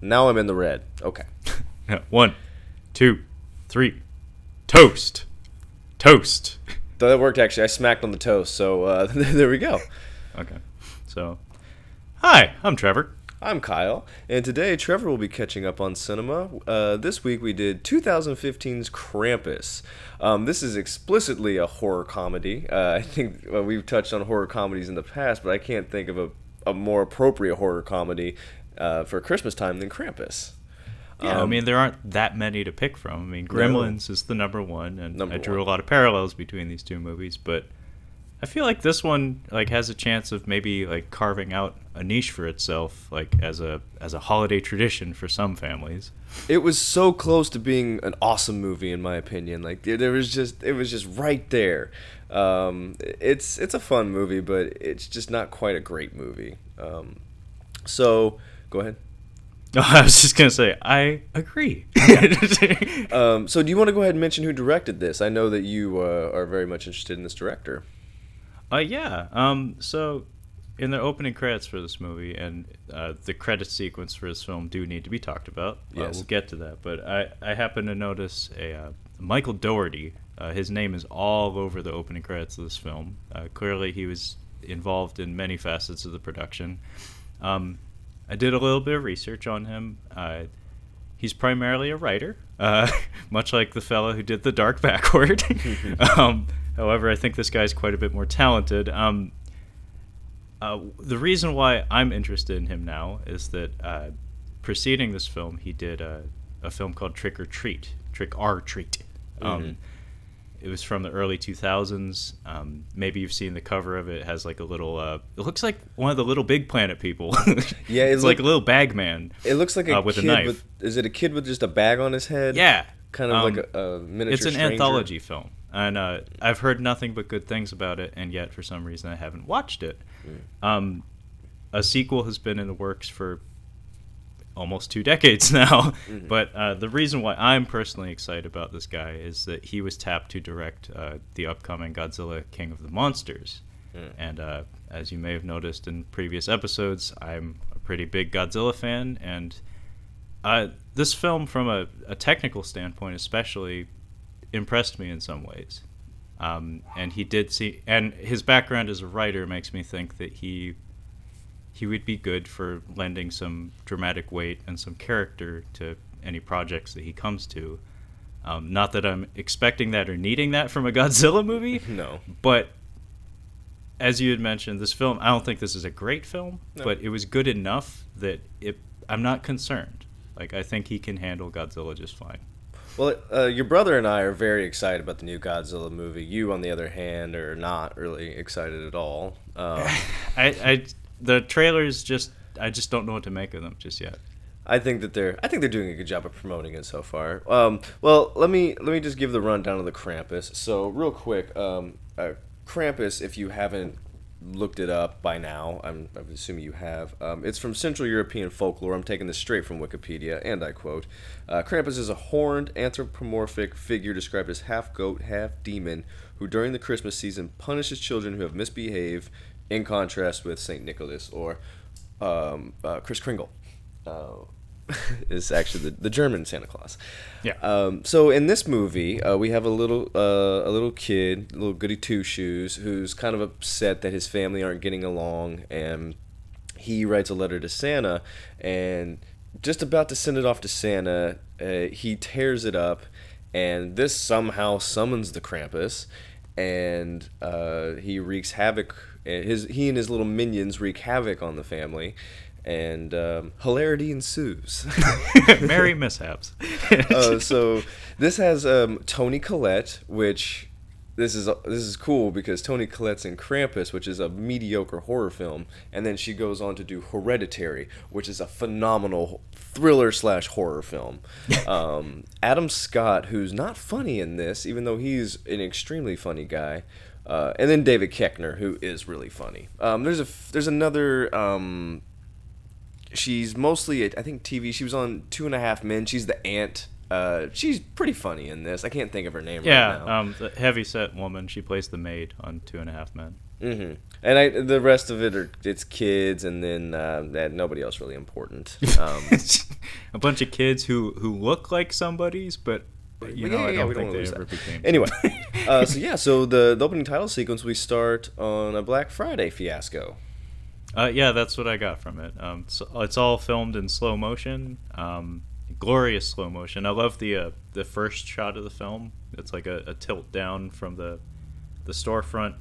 Now I'm in the red. Okay. One, two, three. Toast. Toast. That worked actually. I smacked on the toast, so uh, there we go. Okay. So, hi, I'm Trevor. I'm Kyle, and today Trevor will be catching up on cinema. Uh, this week we did 2015's Krampus. Um, this is explicitly a horror comedy. Uh, I think well, we've touched on horror comedies in the past, but I can't think of a, a more appropriate horror comedy uh, for Christmas time than Krampus. Yeah, I Um, mean there aren't that many to pick from. I mean Gremlins is the number one, and Number I drew one. a lot of parallels between these two movies. But I feel like this one like has a chance of maybe like carving out a niche for itself, like as a as a holiday tradition for some families. It was so close to being an awesome movie, in my opinion. Like there, there was just, it was just right there. Um, it's it's a fun movie, but it's just not quite a great movie. Um, so go ahead. I was just gonna say I agree. Um, so do you want to go ahead and mention who directed this? I know that you uh, are very much interested in this director. Uh, yeah. Um, so, in the opening credits for this movie and uh, the credit sequence for this film do need to be talked about. Uh, Yes. we'll get to that. But I, I happen to notice a uh, Michael Dougherty. Uh, his name is all over the opening credits of this film. Uh, clearly, he was involved in many facets of the production. Um, I did a little bit of research on him. Uh, he's primarily a writer, uh, much like the fellow who did The Dark Backward. um, however, I think this guy's quite a bit more talented. Um, uh, the reason why I'm interested in him now is that uh, preceding this film, he did a, a film called Trick 'r Treat, Trick 'r Treat. Um, It was from the early 2000s. Um, maybe you've seen the cover of it. It has like a little. Uh, it looks like one of the LittleBigPlanet people. Yeah, it it's like a little bag man. It looks like a Uh, with a kid knife. with. Is it a kid with just a bag on his head? Yeah, Kind of Um, like a, a miniature. it's an stranger? anthology film, and uh, I've heard nothing but good things about it, and yet for some reason I haven't watched it. Hmm. Um, a sequel has been in the works for almost two decades now, Mm-hmm. but uh, the reason why I'm personally excited about this guy is that he was tapped to direct uh, the upcoming Godzilla King of the Monsters, Hmm. and uh, as you may have noticed in previous episodes, I'm a pretty big Godzilla fan, and uh, this film, from a, a technical standpoint, especially, impressed me in some ways. Um, and he did see, and his background as a writer makes me think that he he would be good for lending some dramatic weight and some character to any projects that he comes to. Um, not that I'm expecting that or needing that from a Godzilla movie, No. but as you had mentioned, this film, I don't think this is a great film, No. but it was good enough that it, I'm not concerned. Like, I think he can handle Godzilla just fine. Well, uh, your brother and I are very excited about the new Godzilla movie. You, on the other hand, are not really excited at all. Um, I, I, the trailers just, I just don't know what to make of them just yet. I think that they're I think they're doing a good job of promoting it so far. Um, well, let me let me just give the rundown of the Krampus. So real quick, um, uh, Krampus, if you haven't looked it up by now, I'm, I'm assuming you have. Um, it's from Central European folklore. I'm taking this straight from Wikipedia, and I quote: uh, "Krampus is a horned anthropomorphic figure described as half goat, half demon, who during the Christmas season punishes children who have misbehaved." In contrast with Saint Nicholas or um, uh, Kris Kringle. Uh, is actually the, the German Santa Claus. Yeah. Um, so in this movie, uh, we have a little uh, a little kid, little goody two shoes, who's kind of upset that his family aren't getting along, and he writes a letter to Santa, and just about to send it off to Santa, uh, he tears it up, and this somehow summons the Krampus, and uh, he wreaks havoc. And His he and his little minions wreak havoc on the family, and um, hilarity ensues. Merry mishaps. uh, so this has um, Toni Collette, which this is this is cool because Toni Collette's in Krampus, which is a mediocre horror film, and then she goes on to do Hereditary, which is a phenomenal thriller slash horror film. um, Adam Scott, who's not funny in this, even though he's an extremely funny guy. Uh, and then David Koechner, who is really funny. Um, there's a there's another um, she's mostly I think TV. She was on Two and a Half Men. She's the aunt. Uh, she's pretty funny in this. I can't think of her name right now. yeah, um, the heavy set woman. She plays the maid on Two and a Half Men. hmm And I, the rest of it are it's kids, and then uh, that nobody else really important. Um, a bunch of kids who who look like somebody's, but you know, I don't think they ever became. Anyway, uh, so yeah, so the, the opening title sequence we start on a Black Friday fiasco. Uh, yeah, that's what I got from it. Um, so it's all filmed in slow motion, um, glorious slow motion. I love the uh, the first shot of the film. It's like a, a tilt down from the the storefront,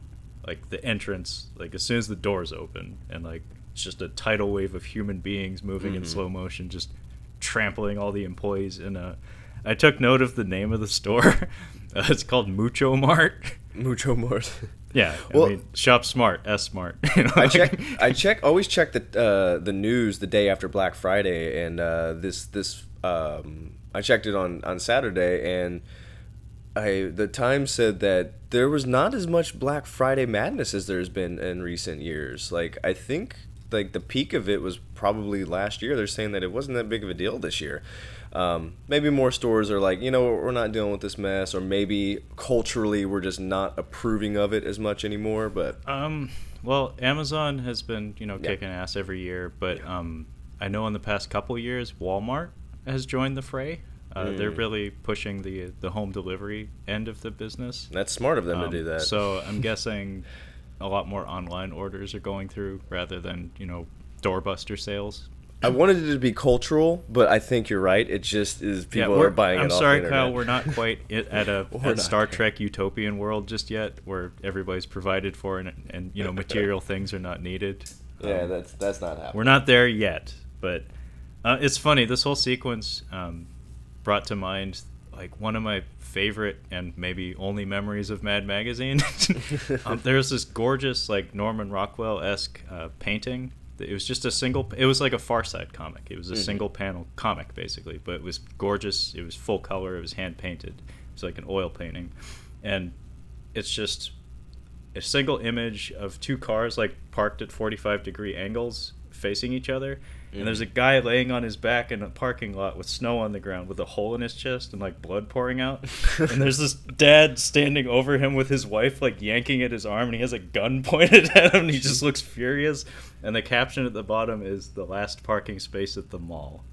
like the entrance. Like as soon as the doors open, and like it's just a tidal wave of human beings moving in slow motion, just trampling all the employees in a. I took note of the name of the store. Uh, it's called Mucho Mart. Mucho more. Yeah, Well- I mean, shop smart, S smart. You know, I like- check. I check. Always check the uh, the news the day after Black Friday, and uh, this this um, I checked it on on Saturday, and I the Times said that there was not as much Black Friday madness as there's been in recent years. Like I think like the peak of it was probably last year. They're saying that it wasn't that big of a deal this year. Um, maybe more stores are like, you know, we're not dealing with this mess, or maybe culturally we're just not approving of it as much anymore. But Um, well, Amazon has been, you know, Yeah. kicking ass every year, but um, I know in the past couple years, Walmart has joined the fray. Uh, They're Mm. really pushing the the home delivery end of the business. that's smart of them Um, to do that. So I'm guessing a lot more online orders are going through rather than you know doorbuster sales. I wanted it to be cultural, but I think you're right. It just is people we're- buying I'm it sorry, Kyle. We're not quite at a at. Star Trek utopian world just yet, where everybody's provided for and, and you know material things are not needed. Yeah, Um, that's that's not happening. we're not there yet, but uh, it's funny. This whole sequence um, brought to mind like one of my favorite and maybe only memories of Mad Magazine. um, there's this gorgeous like Norman Rockwell esque uh, painting. It was just a single. It was like a Far Side comic. It was a Mhm. single panel comic basically, but it was gorgeous. It was full color. It was hand painted. It was like an oil painting, and it's just a single image of two cars like parked at 45 degree angles facing each other and there's a guy laying on his back in a parking lot with snow on the ground with a hole in his chest and like blood pouring out and there's this dad standing over him with his wife like yanking at his arm and he has a gun pointed at him and he just looks furious and the caption at the bottom is the last parking space at the mall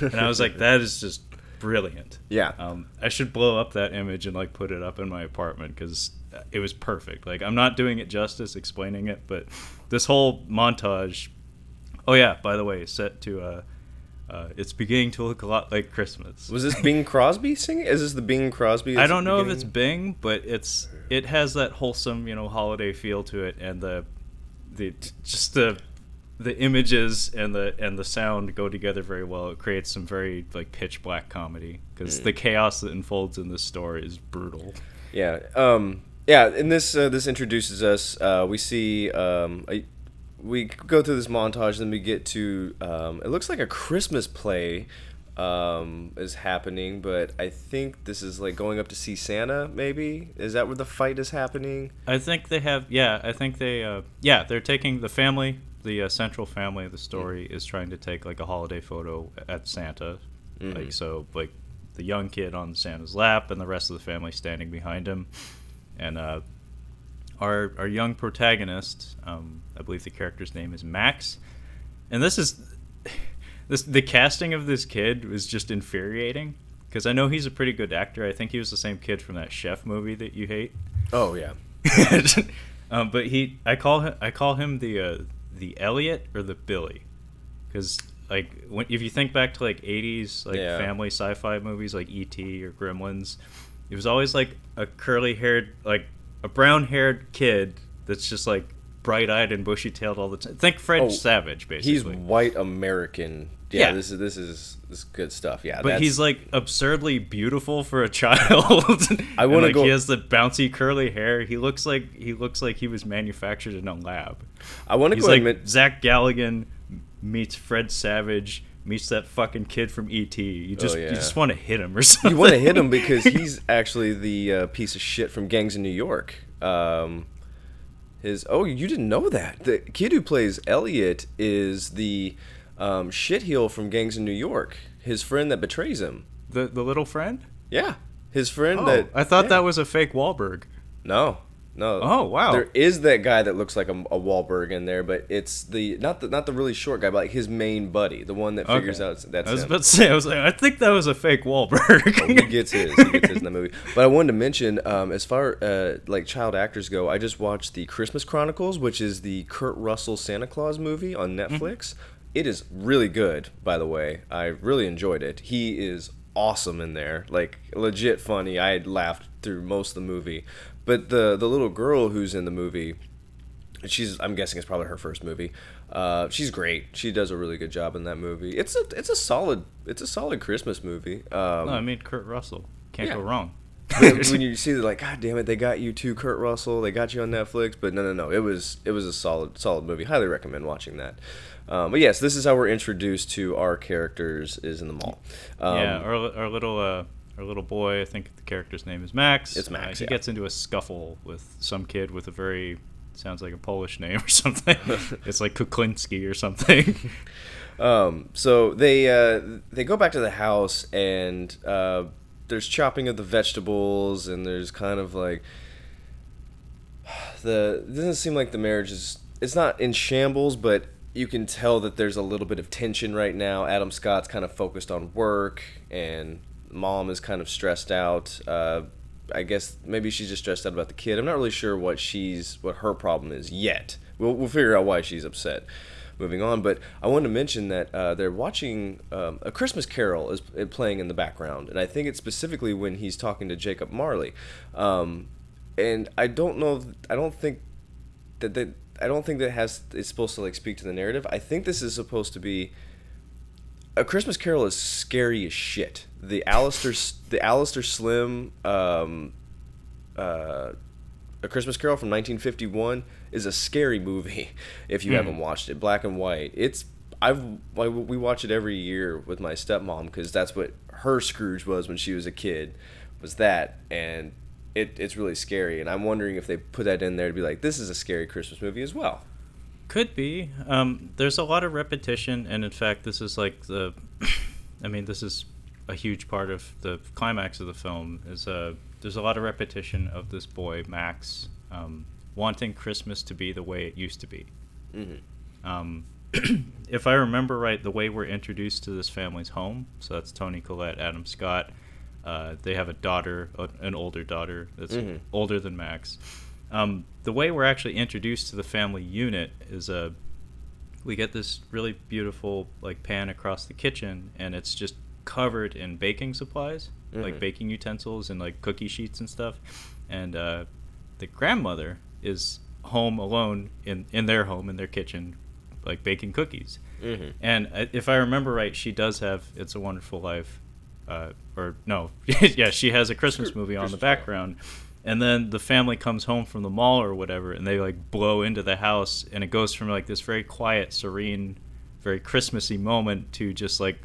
and i was like that is just brilliant Yeah. um, I should blow up that image and like put it up in my apartment because it was perfect. Like I'm not doing it justice explaining it, but this whole montage. Oh yeah, by the way, set to uh, uh, it's beginning to look a lot like Christmas. Was this Bing Crosby singing? Is this the Bing Crosby? I don't know if it's? Bing, but it's it has that wholesome, you know, holiday feel to it, and the the just the the images and the and the sound go together very well. It creates some very like pitch black comedy because Mm. the chaos that unfolds in this story is brutal. Yeah. Um. Yeah. And this uh, this introduces us. Uh, we see. Um. A, we go through this montage, then we get to. Um. It looks like a Christmas play. Um. Is happening, but I think this is like going up to see Santa. Maybe is that where the fight is happening? I think they have, yeah. I think they, uh, yeah, they're taking the family, the uh, central family of the story is trying to take like a holiday photo at Santa, Mhm. like so, like the young kid on Santa's lap and the rest of the family standing behind him, and uh, our our young protagonist, um, I believe the character's name is Max, and this is this the casting of this kid was just infuriating because I know he's a pretty good actor. I think he was the same kid from that Chef movie that you hate. Oh yeah. um, but he, I call him, I call him the uh, the Elliot or the Billy, because like when, if you think back to like '80s like Yeah. family sci-fi movies like E.T. or Gremlins, it was always like a curly-haired, like a brown-haired kid that's just like bright-eyed and bushy-tailed all the time. Think Fred Oh, Savage, basically. He's white American. Yeah, Yeah. This is this is this is good stuff. Yeah. But he's like absurdly beautiful for a child. I wanna like, go- He has the bouncy curly hair. He looks like he looks like he was manufactured in a lab. I want to go like admit- Zach Galligan meets Fred Savage meets that fucking kid from ET. You just Oh, yeah. you just want to hit him or something. you want to hit him because he's actually the uh, piece of shit from Gangs in New York. Um, his oh, you didn't know that the kid who plays Elliot is the um, shitheel from Gangs in New York. His friend that betrays him. the the little friend. Yeah, his friend Oh, that I thought yeah. that was a fake Wahlberg. no, No. Oh, wow. There is that guy that looks like a, a Wahlberg in there, but it's the not the not the really short guy, but like his main buddy, the one that figures Okay. out that's I was him. about to say, I was like, I think that was a fake Wahlberg. he gets his. He gets his in the movie. But I wanted to mention, um, as far uh, like child actors go, I just watched the Christmas Chronicles, which is the Kurt Russell Santa Claus movie on Netflix. It is really good, by the way. I really enjoyed it. He is awesome in there, like legit funny. I had laughed through most of the movie. But the the little girl who's in the movie, she's I'm guessing it's probably her first movie. Uh, she's great. She does a really good job in that movie. It's a it's a solid it's a solid Christmas movie. Um, no, I mean Kurt Russell. Can't Yeah. go wrong. when you see that, like, God damn it, they got you too, Kurt Russell. They got you on Netflix, but no, no, no. It was it was a solid solid movie. Highly recommend watching that. Um, but yes, this is how we're introduced to our characters is in the mall. Um, yeah, our, our little uh, our little boy. I think the character's name is Max. It's Max, Uh, he yeah. gets into a scuffle with some kid with a very sounds like a Polish name or something. it's like Kuklinski or something. Um, so they uh, they go back to the house and uh, there's chopping of the vegetables and there's kind of like the it doesn't seem like the marriage is it's not in shambles but you can tell that there's a little bit of tension right now adam scott's kind of focused on work and mom is kind of stressed out uh, i guess maybe she's just stressed out about the kid i'm not really sure what she's what her problem is yet we'll, we'll figure out why she's upset moving on but i wanted to mention that uh, they're watching um, a christmas carol is playing in the background and i think it's specifically when he's talking to jacob marley um, and I don't know. I don't think that that I don't think that has is supposed to like speak to the narrative. I think this is supposed to be. A Christmas Carol is scary as shit. The Alastair the Alastair Sim um, uh, A Christmas Carol from 1951 is a scary movie if you haven't watched it. Black and white. It's I've I, we watch it every year with my stepmom because that's what her Scrooge was when she was a kid. Was that and it, it's really scary and I'm wondering if they put that in there to be like this is a scary Christmas movie as well. Could be. Um, there's a lot of repetition, and in fact, this is like the. I mean, this is a huge part of the climax of the film. Is uh, there's a lot of repetition of this boy Max um, wanting Christmas to be the way it used to be. Um, if I remember right, the way we're introduced to this family's home, so that's Toni Collette, Adam Scott. Uh, they have a daughter, an older daughter that's Mhm. older than Max. Um, the way we're actually introduced to the family unit is uh, we get this really beautiful like pan across the kitchen, and it's just covered in baking supplies, like Mhm. baking utensils and like cookie sheets and stuff. And uh, the grandmother is home alone in in their home in their kitchen, like baking cookies. Mm-hmm. And uh, if I remember right, she does have "It's a Wonderful Life," uh, or no, yeah, she has a Christmas movie on the background. And then the family comes home from the mall or whatever, and they like blow into the house, and it goes from like this very quiet, serene, very Christmassy moment to just like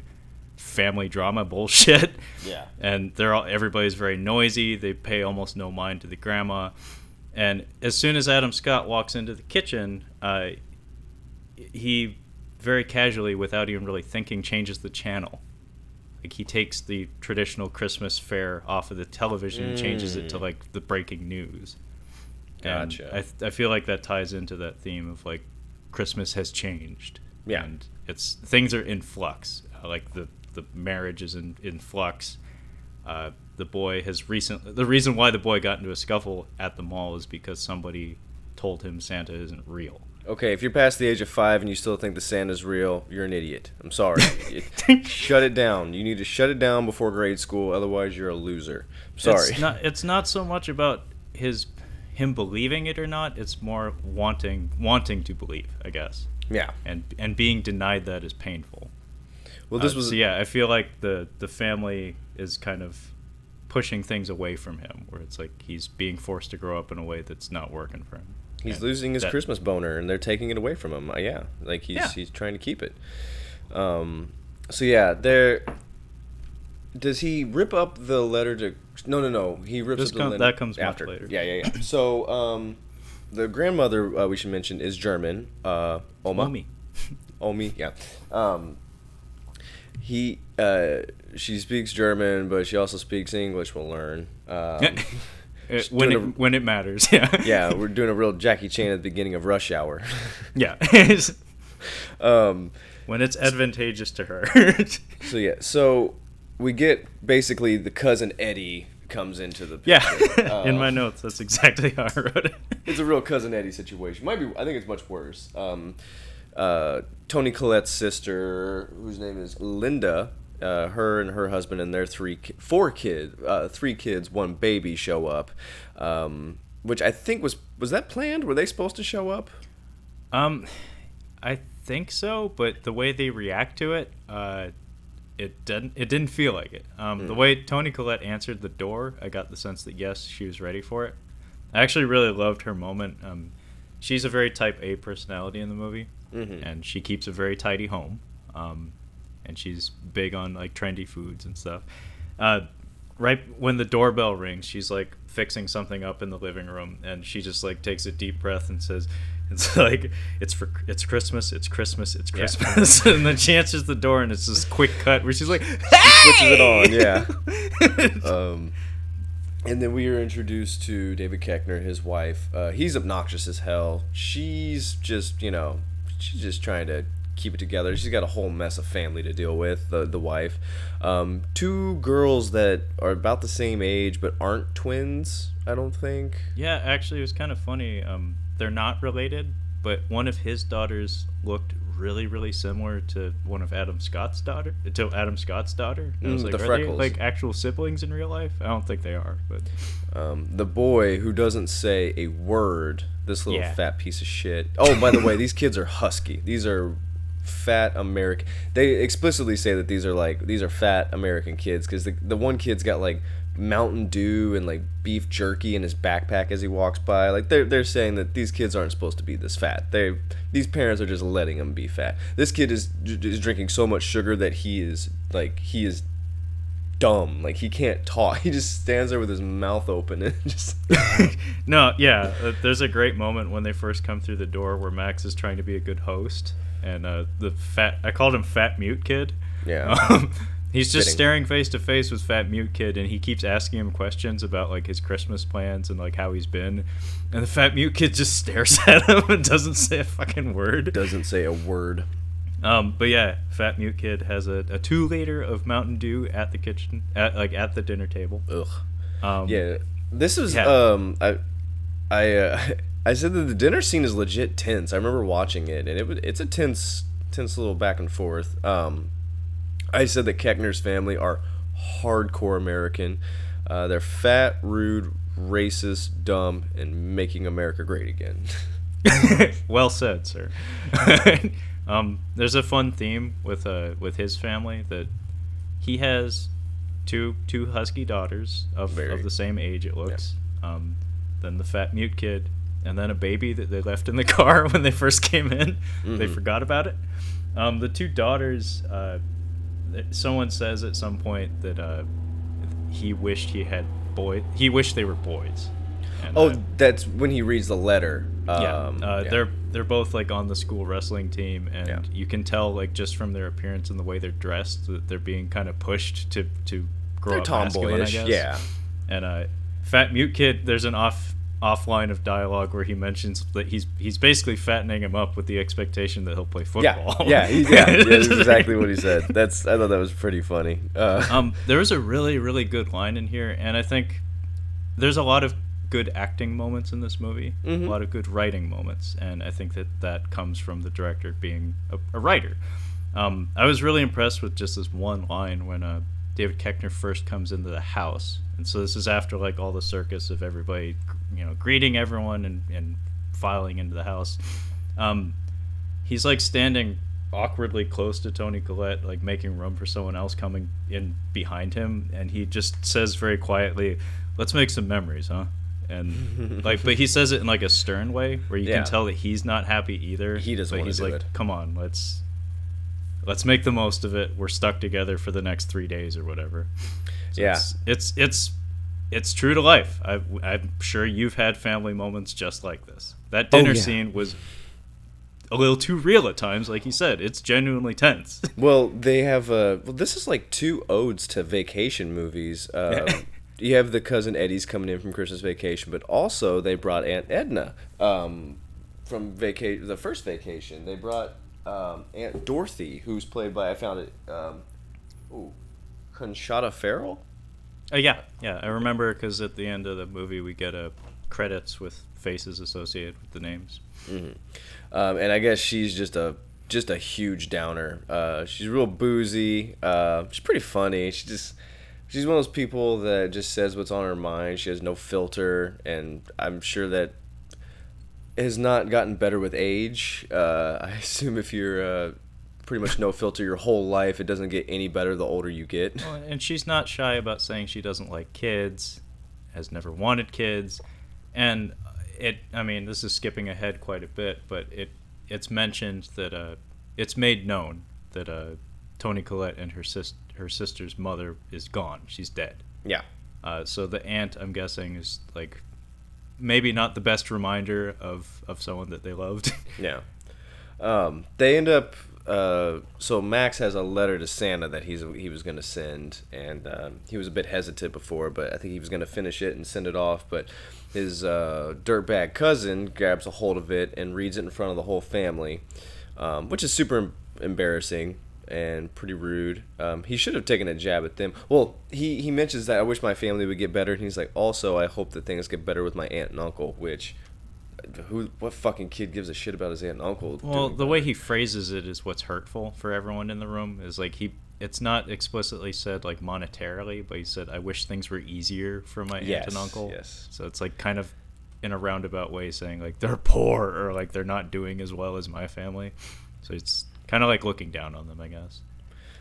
family drama bullshit. Yeah. And they're all everybody's very noisy. They pay almost no mind to the grandma. And as soon as Adam Scott walks into the kitchen, uh, he very casually, without even really thinking, changes the channel. Like he takes the traditional Christmas fare off of the television and changes it to Mm. like the breaking news. And Gotcha. I, th- I feel like that ties into that theme of like Christmas has changed. Yeah. And it's things are in flux. Uh, like the the marriage is in in flux. Uh, the boy has recent. The reason why the boy got into a scuffle at the mall is because somebody told him Santa isn't real. Okay, if you're past the age of five and you still think the Santa's real, you're an idiot. I'm sorry. shut it down. You need to shut it down before grade school, otherwise you're a loser. I'm sorry. It's not. It's not so much about his him believing it or not. It's more wanting wanting to believe, I guess. yeah. And and being denied that is painful. Well, this Uh, was so yeah. I feel like the the family is kind of pushing things away from him, where it's like he's being forced to grow up in a way that's not working for him. He's And losing his that- Christmas boner, and they're taking it away from him. Uh, yeah, like he's Yeah. he's trying to keep it. Um, so yeah, there. Does he rip up the letter to? No, no, no. He rips This up the com- letter that comes after. later. Yeah, yeah, yeah. so um, the grandmother uh, we should mention is German. Uh, Oma. Omi. Omi, yeah. Um, he, uh, she speaks German, but she also speaks English. We'll learn. Um, Uh, when it, when it matters. Yeah. yeah, we're doing a real Jackie Chan at the beginning of Rush Hour. Yeah. um, when it's advantageous to her. so yeah, so we get basically the cousin Eddie comes into the yeah. picture. Uh, In my notes, that's exactly how I wrote it. it's a real cousin Eddie situation. Might be. I think it's much worse. Um, uh, Toni Collette's sister, whose name is Linda, uh, her and her husband and their three, ki- four kids, uh, three kids, one baby show up, um, which I think was was that planned? Were they supposed to show up? Um, I think so, but the way they react to it, uh, it didn't. It didn't feel like it. Um, the way Toni Collette answered the door, I got the sense that yes, she was ready for it. I actually really loved her moment. Um, she's a very Type A personality in the movie, Mhm. and she keeps a very tidy home. Um, and she's big on like trendy foods and stuff. Uh, right when the doorbell rings, she's like fixing something up in the living room, and she just like takes a deep breath and says, "It's like it's for it's Christmas, it's Christmas, it's Yeah. Christmas." and then she answers the door, and it's this quick cut where she's like, switches it on, yeah. Um, and then we are introduced to David Koechner, his wife. Uh, he's obnoxious as hell. She's just, you know, she's just trying to keep it together. She's got a whole mess of family to deal with. The the wife, um, two girls that are about the same age but aren't twins. I don't think. yeah, actually, it was kind of funny. Um, they're not related, but one of his daughters looked really, really similar to one of Adam Scott's daughter. To Adam Scott's daughter. And I Mm, was like, the are they freckles. like actual siblings in real life? I don't think they are, but Um, the boy who doesn't say a word. This little Yeah. fat piece of shit. Oh, by the way, these kids are husky. These are fat American. They explicitly say that these are like these are fat American kids because the the one kid's got like Mountain Dew and like beef jerky in his backpack as he walks by. Like they're they're saying that these kids aren't supposed to be this fat. They these parents are just letting them be fat. This kid is is drinking so much sugar that he is like he is dumb. Like he can't talk. He just stands there with his mouth open and just. no, yeah. Uh, there's a great moment when they first come through the door where Max is trying to be a good host, and uh, the fat I called him Fat Mute Kid. Yeah. Um, he's just Fitting. staring face to face with Fat Mute Kid, and he keeps asking him questions about like his Christmas plans and like how he's been, and the Fat Mute Kid just stares at him and doesn't say a fucking word. doesn't say a word. Um, but yeah, Fat Mute Kid has a, a two liter of Mountain Dew at the kitchen, at like at the dinner table. Ugh. Um, Yeah. This is Yeah. um I I uh, I said that the dinner scene is legit tense. I remember watching it and it it's a tense tense little back and forth. Um I said that Koechner's family are hardcore American. Uh, they're fat, rude, racist, dumb, and making America great again. well said, sir. um, there's a fun theme with uh with his family that he has two two husky daughters of, Very. of the same age. It looks. Um, then the fat mute kid, and then a baby that they left in the car when they first came in. They Mhm. forgot about it. Um, the two daughters. Uh, someone says at some point that uh, he wished he had boy. He wished they were boys. And, oh, uh, that's when he reads the letter. yeah, Um, uh, yeah. they're they're both like on the school wrestling team, and Yeah. you can tell like just from their appearance and the way they're dressed that they're being kind of pushed to to grow They're up tomboyish. guess. Yeah. And uh, Fat Mute Kid, there's an off offline of dialogue where he mentions that he's he's basically fattening him up with the expectation that he'll play football. Yeah, yeah, he, yeah, yeah, that's exactly what he said. That's I thought that was pretty funny. Uh, um, there was a really, really good line in here, and I think there's a lot of good acting moments in this movie, Mhm. a lot of good writing moments, and I think that that comes from the director being a, a writer. Um, I was really impressed with just this one line when uh, David Koechner first comes into the house, and so this is after like all the circus of everybody, you know, greeting everyone and, and filing into the house. Um, he's like standing awkwardly close to Toni Collette, like making room for someone else coming in behind him, and he just says very quietly, "Let's make some memories, huh?" And like, but he says it in like a stern way, where you Yeah. can tell that he's not happy either. He doesn't but he's like, it. "Come on, let's let's make the most of it. We're stuck together for the next three days or whatever." So Yeah. it's, it's it's it's true to life. I, I'm sure you've had family moments just like this. That dinner Oh, yeah. scene was a little too real at times, like you said. It's genuinely tense. Well, they have uh well this is like two odes to vacation movies. Um, you have the cousin Eddie's coming in from Christmas vacation, but also they brought Aunt Edna um, from vaca- the first vacation. They brought um, Aunt Dorothy, who's played by I found it. Um, ooh, Conchata Ferrell. Uh, yeah, yeah, I remember because at the end of the movie we get a credits with faces associated with the names. Um, and I guess she's just a just a huge downer. Uh, she's real boozy. Uh, she's pretty funny. She just she's one of those people that just says what's on her mind. She has no filter, and I'm sure that has not gotten better with age. Uh, I assume if you're uh, pretty much no filter your whole life, it doesn't get any better the older you get. Well, and she's not shy about saying she doesn't like kids, has never wanted kids, and it. I mean, this is skipping ahead quite a bit, but it it's mentioned that uh, it's made known that uh, Toni Collette and her sis her sister's mother is gone. She's dead. Yeah. Uh, so the aunt, I'm guessing, is like maybe not the best reminder of of someone that they loved. Yeah. Um, they end up. Uh, so Max has a letter to Santa that he's he was gonna send, and um, he was a bit hesitant before, but I think he was gonna finish it and send it off. But his uh, dirtbag cousin grabs a hold of it and reads it in front of the whole family, um, which is super em- embarrassing and pretty rude. Um, he should have taken a jab at them. Well, he he mentions that I wish my family would get better, and he's like, also I hope that things get better with my aunt and uncle, which. Who? What fucking kid gives a shit about his aunt and uncle? Well, the way he phrases it is what's hurtful for everyone in the room. Is like he. It's not explicitly said like monetarily, but he said, "I wish things were easier for my aunt and uncle." yes. So it's like kind of in a roundabout way saying like they're poor or like they're not doing as well as my family. So it's kind of like looking down on them, I guess.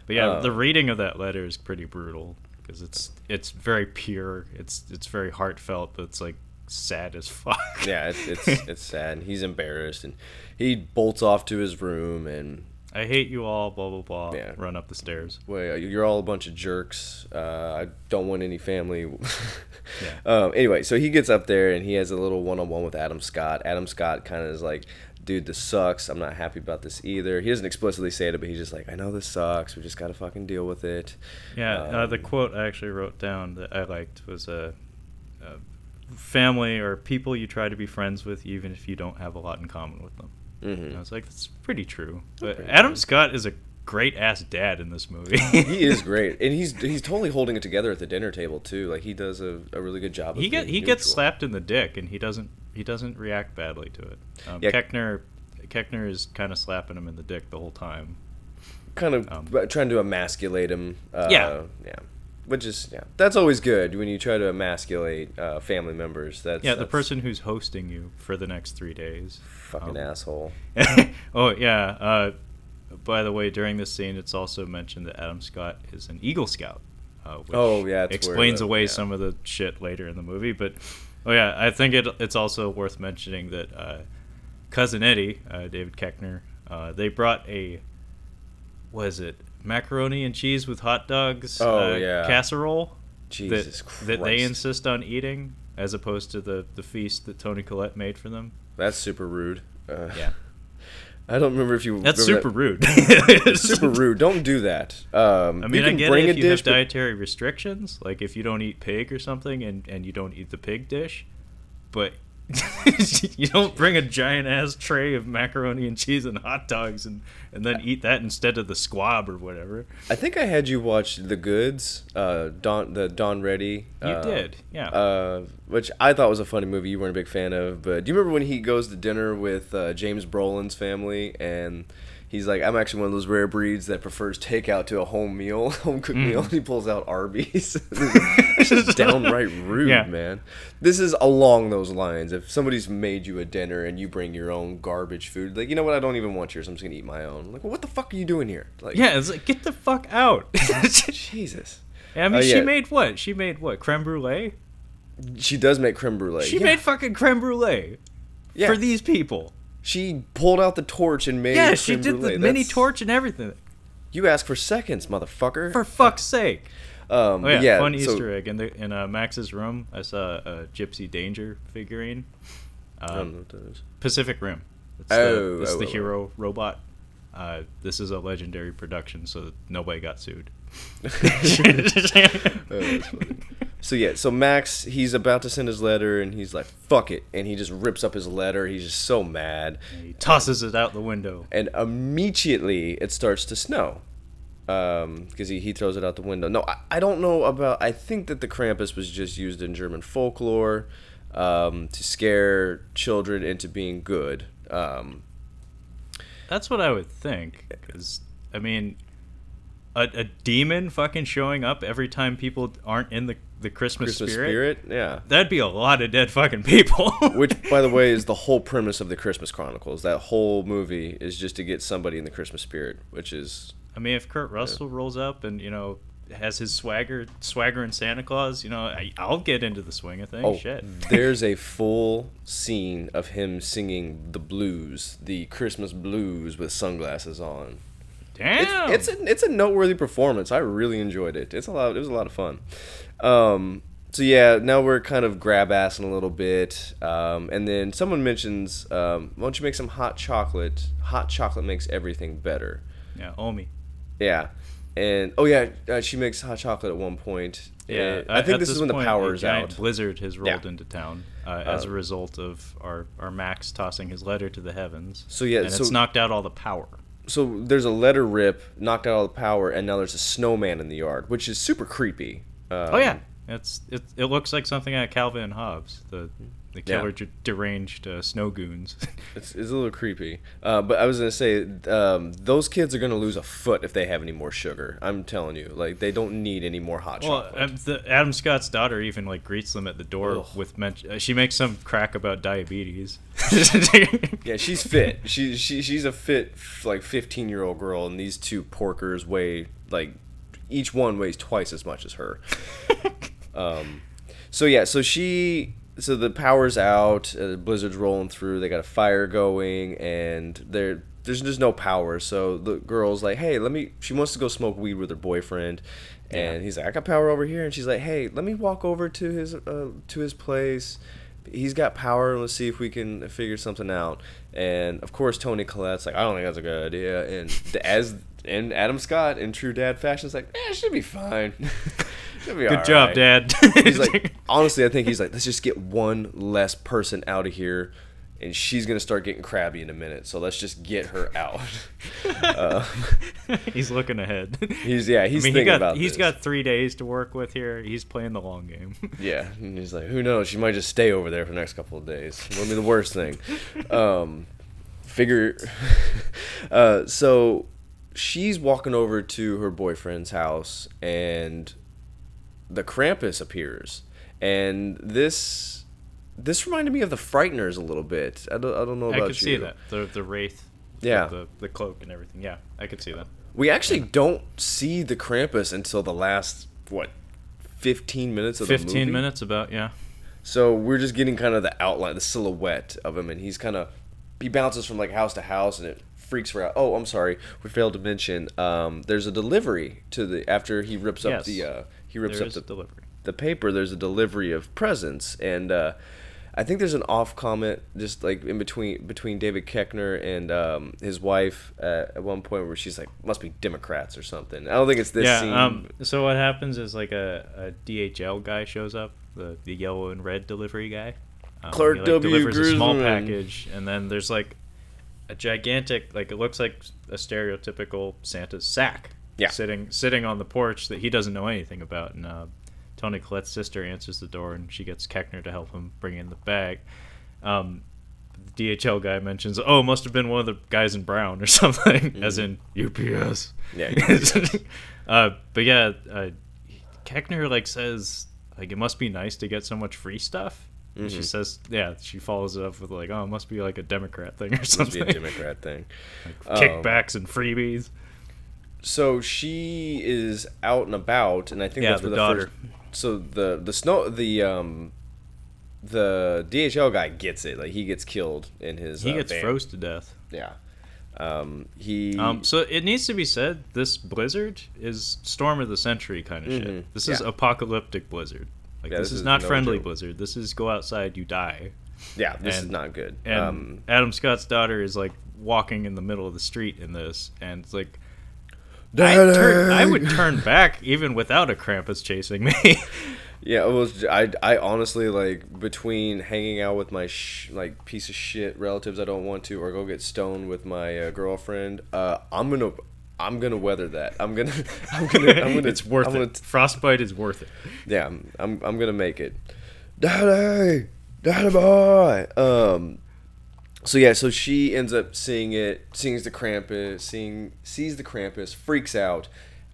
But yeah, Uh, the reading of that letter is pretty brutal because it's it's very pure. It's it's very heartfelt, but it's like sad as fuck. yeah, it's it's, it's sad. He's embarrassed, and he bolts off to his room. And I hate you all. Blah blah blah. Yeah. Run up the stairs. well, you're all a bunch of jerks. Uh, I don't want any family. Yeah. um, anyway, so he gets up there and he has a little one-on-one with Adam Scott. Adam Scott kind of is like, "Dude, this sucks. I'm not happy about this either." He doesn't explicitly say it, but he's just like, "I know this sucks. We just gotta fucking deal with it." Yeah, uh, the Um, quote I actually wrote down that I liked was a, uh, family or people you try to be friends with even if you don't have a lot in common with them. Mhm. And I was like, that's pretty true. But pretty Adam true. Scott is a great ass dad in this movie. he is great, and he's he's totally holding it together at the dinner table too. Like he does a, a really good job. Of he get he gets slapped in the dick and he doesn't he doesn't react badly to it. Um, Yeah. Koechner Koechner is kind of slapping him in the dick the whole time. kind of Um, trying to emasculate him. Uh, Yeah. yeah. Which is yeah, that's always good when you try to emasculate uh, family members. That's Yeah, the that's person who's hosting you for the next three days. fucking Um, asshole. oh yeah. Uh, by the way, during this scene, it's also mentioned that Adam Scott is an Eagle Scout. Uh, which Oh, yeah, it's explains the- away yeah. some of the shit later in the movie. But oh yeah, I think it, it's also worth mentioning that uh, cousin Eddie, uh, David Koechner, uh, they brought a was it macaroni and cheese with hot dogs? Oh, uh, yeah. casserole Jesus that that they insist on eating as opposed to the the feast that Toni Collette made for them. That's super rude. Uh, Yeah. I don't remember if you. That's super that- rude. It's super rude. Don't do that. Um, I mean, I get it if you have but- dietary restrictions, like if you don't eat pig or something, and, and you don't eat the pig dish, but you don't bring a giant ass tray of macaroni and cheese and hot dogs and, and then eat that instead of the squab or whatever. I think I had you watch The Goods, uh, Don the Don Ready. You uh, did, yeah. Uh, which I thought was a funny movie. You weren't a big fan of, but do you remember when he goes to dinner with uh, James Brolin's family and? He's like, I'm actually one of those rare breeds that prefers takeout to a home meal, home cooked Mm. meal. And he pulls out Arby's. it's just downright rude, Yeah. man. This is along those lines. If somebody's made you a dinner and you bring your own garbage food, like, you know what? I don't even want yours. I'm just gonna eat my own. Like, well, what the fuck are you doing here? Like, yeah, it's like get the fuck out. Jesus. I mean, Oh, she made what? She made what? Creme brulee. She does make creme brulee. She Yeah. made fucking creme brulee Yeah. for these people. She pulled out the torch and made. Yeah, she did the brulee. mini torch and everything. You asked for seconds, motherfucker. For fuck's sake. um, Oh yeah, yeah fun so- Easter egg in the in uh, Max's room. I saw a Gypsy Danger figurine. I don't know Um, what that is. Pacific Rim. It's Oh, the, it's oh, the oh, oh. hero robot. Uh, this is a legendary production, so nobody got sued. Oh, so yeah, so Max, he's about to send his letter, and he's like, "Fuck it," and he just rips up his letter. He's just so mad, He tosses it out the window. and immediately it starts to snow, because he he throws it out the window. No, I, I don't know about. I think that the Krampus was just used in German folklore um, to scare children into being good. Um, That's what I would think. Because I mean, a, a demon fucking showing up every time people aren't in the the Christmas, Christmas spirit. spirit, yeah. That'd be a lot of dead fucking people. Which, by the way, is the whole premise of the Christmas Chronicles. That whole movie is just to get somebody in the Christmas spirit, which is I mean, if Kurt Russell rolls up and you know has his swagger, swagger and Santa Claus, you know, I, I'll get into the swing of things. oh, Shit. there's a full scene of him singing the blues, the Christmas blues, with sunglasses on. Damn. It's, it's a it's a noteworthy performance. I really enjoyed it. It's a lot. It was a lot of fun. Um, so yeah, now we're kind of grab assing a little bit, um, and then someone mentions, um, "Why don't you make some hot chocolate? Hot chocolate makes everything better." yeah, Omi. Yeah, and oh yeah, uh, she makes hot chocolate at one point. Yeah, and I think at this, is when the point, power a is out. Blizzard has rolled Yeah. into town uh, as a result of our, our Max tossing his letter to the heavens. So, yeah, and so- it's knocked out all the power. So there's a letter rip, knocked out all the power, and now there's a snowman in the yard, which is super creepy. Um, oh yeah, it's it, it looks like something out of Calvin and Hobbes, the the killer d- deranged uh, snow goons. It's, it's a little creepy. Uh, but I was gonna say, um, those kids are gonna lose a foot if they have any more sugar. I'm telling you, like they don't need any more hot well, chocolate. um, the, Adam Scott's daughter even like greets them at the door Ugh. with men- uh, she makes some crack about diabetes. yeah, she's fit. She, she she's a fit like 15 year old girl, and these two porkers weigh like each one weighs twice as much as her. um, so yeah, so she so the power's out, uh, blizzard's rolling through. They got a fire going, and there there's just no power. So the girl's like, hey, let me. She wants to go smoke weed with her boyfriend. And Yeah. he's like, I got power over here, and she's like, Hey, let me walk over to his uh, to his place he's got power and let's see if we can figure something out and of course toni collette's like i don't think that's a good idea and as and adam scott in true dad fashion is like eh, it should be fine Good job, alright." Dad. he's like honestly i think he's like let's just get one less person out of here and she's gonna start getting crabby in a minute so let's just get her out uh, he's looking ahead. he's yeah he's I mean, he thinking got about he's this. got three days to work with here. He's playing the long game. Yeah, and he's like, who knows? She might just stay over there for the next couple of days. Wouldn't be the worst thing. Um, figure. uh, so she's walking over to her boyfriend's house, and the Krampus appears, and this this reminded me of the Frighteners a little bit. I don't, I don't know I about you. Could see that the the wraith. Yeah. The, the cloak and everything. Yeah, I could see that. We actually don't see the Krampus until the last what. 15 minutes of the movie. Fifteen minutes about yeah. So we're just getting kind of the outline, the silhouette of him, and he's kind of he bounces from like house to house, and it freaks her out. Oh, I'm sorry, we failed to mention. Um, there's a delivery to the after he rips up Yes. the uh, he rips There up the, delivery. the paper. There's a delivery of presents, and uh, I think there's an off comment just like in between between David Koechner and um, his wife uh, at one point where she's like, "Must be Democrats or something." I don't think it's this yeah. scene. Um. So what happens is like a, a DHL guy shows up, the the yellow and red delivery guy. Um, Clark he, like, W. delivers a small package, and then there's like a gigantic, like it looks like a stereotypical Santa's sack. Yeah. Sitting sitting on the porch that he doesn't know anything about, and uh, Toni Collette's sister answers the door, and she gets Koechner to help him bring in the bag. Um, the DHL guy mentions, "Oh, must have been one of the guys in brown or something," as in UPS. Yeah, uh, but yeah, uh, Koechner like says like it must be nice to get so much free stuff. And She says, yeah, she follows it up with like, oh, it must be like a Democrat thing or something." Must be a Democrat thing. Um, Kickbacks and freebies. So she is out and about, and I think Yeah, that's where the daughter. First, so the the snow the um the DHL guy gets it. Like he gets killed in his. He uh, gets van. froze to death. Yeah. Um. He. Um, so it needs to be said, this blizzard is storm of the century kind of Mhm, shit. This is apocalyptic blizzard. Like Yeah, this, this is, is not no friendly joke. blizzard. This is go outside, you die. yeah. This is not good. And um. Adam Scott's daughter is like walking in the middle of the street in this, and it's like I, turn, I would turn back even without a Krampus chasing me. Yeah, it was. I, I honestly like between hanging out with my sh- like piece of shit relatives I don't want to, or go get stoned with my uh, girlfriend. Uh, I'm gonna, I'm gonna weather that. I'm gonna, I'm gonna, I'm gonna. it's worth I'm gonna it. Frostbite is worth it. yeah, I'm, I'm, I'm gonna make it. Daddy, daddy boy. Um, so yeah, so she ends up seeing it, sees the Krampus, seeing sees the Krampus, freaks out,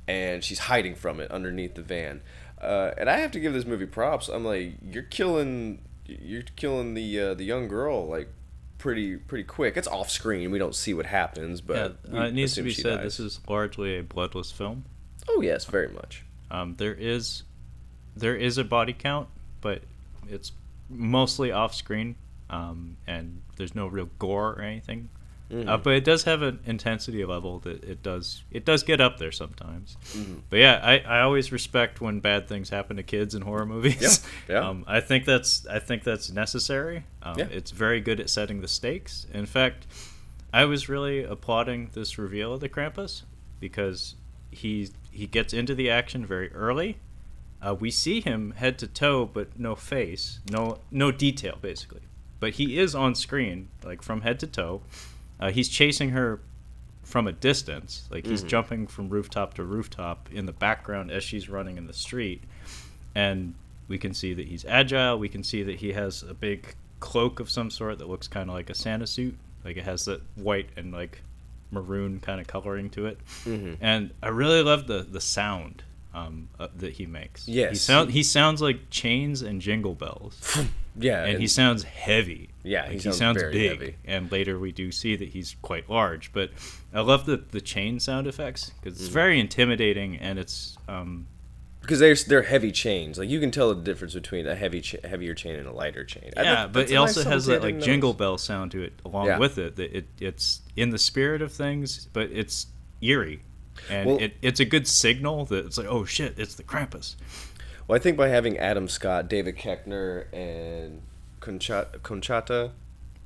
and she's hiding from it underneath the van. Uh, and I have to give this movie props. I'm like, you're killing, you're killing the uh, the young girl like pretty pretty quick. It's off screen. We don't see what happens, but we uh, it needs to be said. dies. This is largely a bloodless film. Oh yes, very much. Um, there is there is a body count, but it's mostly off screen, um, and there's no real gore or anything. Mm-hmm. Uh, but it does have an intensity level that it does it does get up there sometimes. Mm-hmm. But yeah, I, I always respect when bad things happen to kids in horror movies. Yeah, yeah. Um, I think that's I think that's necessary. Um, Yeah. It's very good at setting the stakes. In fact, I was really applauding this reveal of the Krampus because he he gets into the action very early. Uh, we see him head to toe, but no face, no no detail basically. But he is on screen, like from head to toe. Uh, he's chasing her from a distance, like he's jumping from rooftop to rooftop in the background as she's running in the street, and we can see that he's agile. We can see that he has a big cloak of some sort that looks kind of like a Santa suit, like it has that white and like maroon kind of coloring to it. Mm-hmm. And I really love the the sound um, uh, that he makes. he Yes. sound he sounds like chains and jingle bells, Yeah, and he sounds heavy. Yeah, Like, he he sounds sounds, very big. heavy. And later we do see that he's quite large. But I love the the chain sound effects because it's very intimidating and it's um, because they're they're heavy chains. Like you can tell the difference between a heavy cha- heavier chain and a lighter chain. Yeah, but it also nice has that like jingle bell sound to it along Yeah. with it. That it it's in the spirit of things, but it's eerie, and Well- it, it's a good signal that it's like oh shit, it's the Krampus. Well, I think by having Adam Scott, David Koechner, and Conchata, Conchata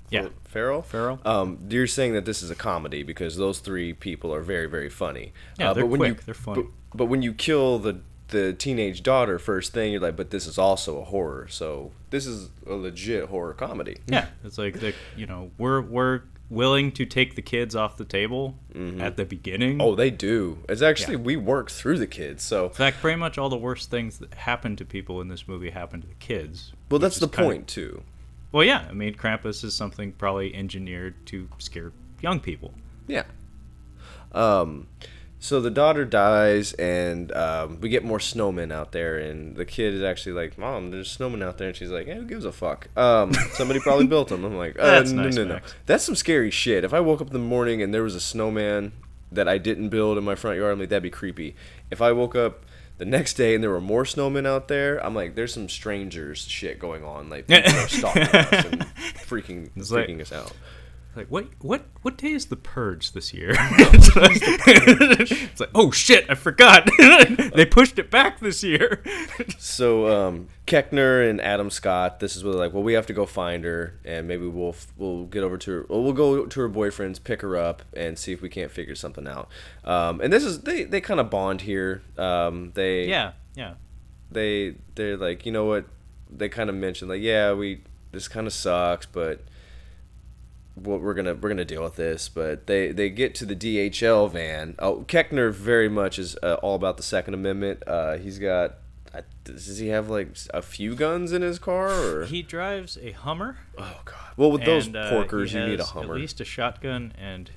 Yeah. Ferrell, Ferrell. Um, you're saying that this is a comedy because those three people are very, very funny. Yeah, Uh, they're but when quick, You, they're funny. But, but when you kill the the teenage daughter first thing, you're like, but this is also a horror. So this is a legit horror comedy. Yeah, it's like the you know we're we're willing to take the kids off the table Mm-hmm. at the beginning. Oh, they do. It's actually Yeah. we work through the kids. So In fact, pretty much all the worst things that happen to people in this movie happen to the kids. well, that's the point too. Well, yeah, I mean, Krampus is something probably engineered to scare young people. Yeah. Um, so the daughter dies, and um, we get more snowmen out there, and the kid is actually like, "Mom, there's snowmen out there," and she's like, "Hey, who gives a fuck?" Um, somebody probably built them. I'm like, uh, That's no, nice, no, no, Max. that's some scary shit. If I woke up in the morning and there was a snowman that I didn't build in my front yard, I'm like, that'd be creepy. If I woke up the next day and there were more snowmen out there, I'm like, there's some strangers shit going on. Like people are stalking us and freaking It's like- freaking us out. Like, what what what day is the purge this year? it's, like, it's like, oh shit, I forgot. they pushed it back this year. So um, Koechner and Adam Scott, this is where they're like, well, we have to go find her, and maybe we'll we'll get over to her. Well, we'll go to her boyfriend's, pick her up, and see if we can't figure something out. Um, and this is they they kind of bond here. Um, they yeah, yeah. they they're like, you know what? They kind of mentioned like, yeah, we this kind of sucks, but what we're gonna we're gonna deal with this. But they they get to the DHL van. Oh, Koechner very much is uh, all about the Second Amendment. Uh, he's got. I- Does he have like a few guns in his car? Or He drives a Hummer. oh god, well with those and, uh, porkers, he you need a Hummer. At least a shotgun and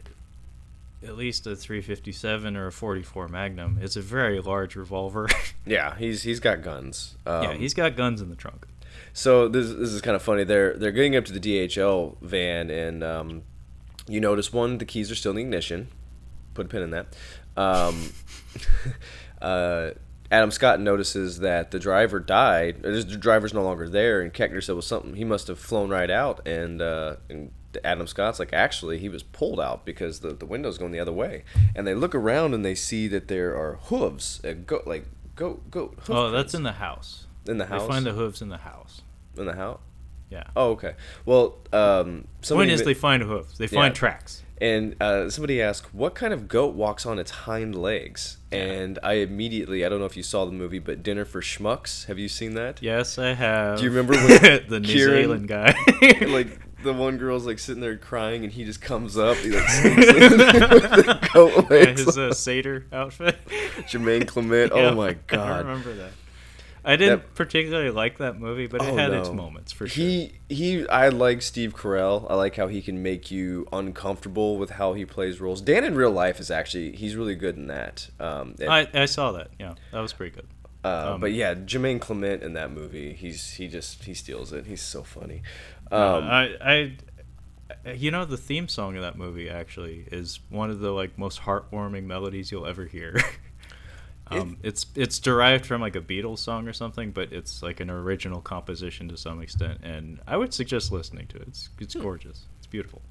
at least a 357 or a 44 Magnum. It's a very large revolver. Yeah, he's he's got guns. Um, yeah, he's got guns in the trunk. So this, this is kind of funny. They're they're getting up to the DHL van, and um, you notice one, the keys are still in the ignition. Put a pin in that. Um, uh, Adam Scott notices that the driver died. The driver's no longer there, and Koechner said, "Well, something he must have flown right out." And uh, and Adam Scott's like, "Actually, he was pulled out because the the window's going the other way." And they look around and they see that there are hooves, uh, go like goat goat. hoof Oh, prints that's in the house. In the house. They find the hooves in the house. in the house. Yeah. Oh, okay. Well, um, Point is, they find hooves. They find Yeah. tracks. And uh, somebody asked, "What kind of goat walks on its hind legs?" And I immediately, I don't know if you saw the movie, but Dinner for Schmucks. Have you seen that? Yes, I have. Do you remember when the New Kieran- Zealand guy? like the one girl's like sitting there crying, and he just comes up, he like sneaks in with the goat legs. his uh, satyr outfit. Jemaine Clement. Yeah, Oh my god, I remember that. I didn't That- particularly like that movie, but it Oh, had its moments for sure. He he. I like Steve Carell. I like how he can make you uncomfortable with how he plays roles. Dan in real life is actually he's really good in that. Um, and- I, I saw that. Yeah, that was pretty good. uh, um, but yeah, Jemaine Clement in that movie, he's he just he steals it. He's so funny. Um, Uh, I, I, you know, the theme song of that movie actually is one of the like most heartwarming melodies you'll ever hear. um, it's it's derived from like a Beatles song or something, but it's like an original composition to some extent, and I would suggest listening to it. It's it's gorgeous. It's beautiful.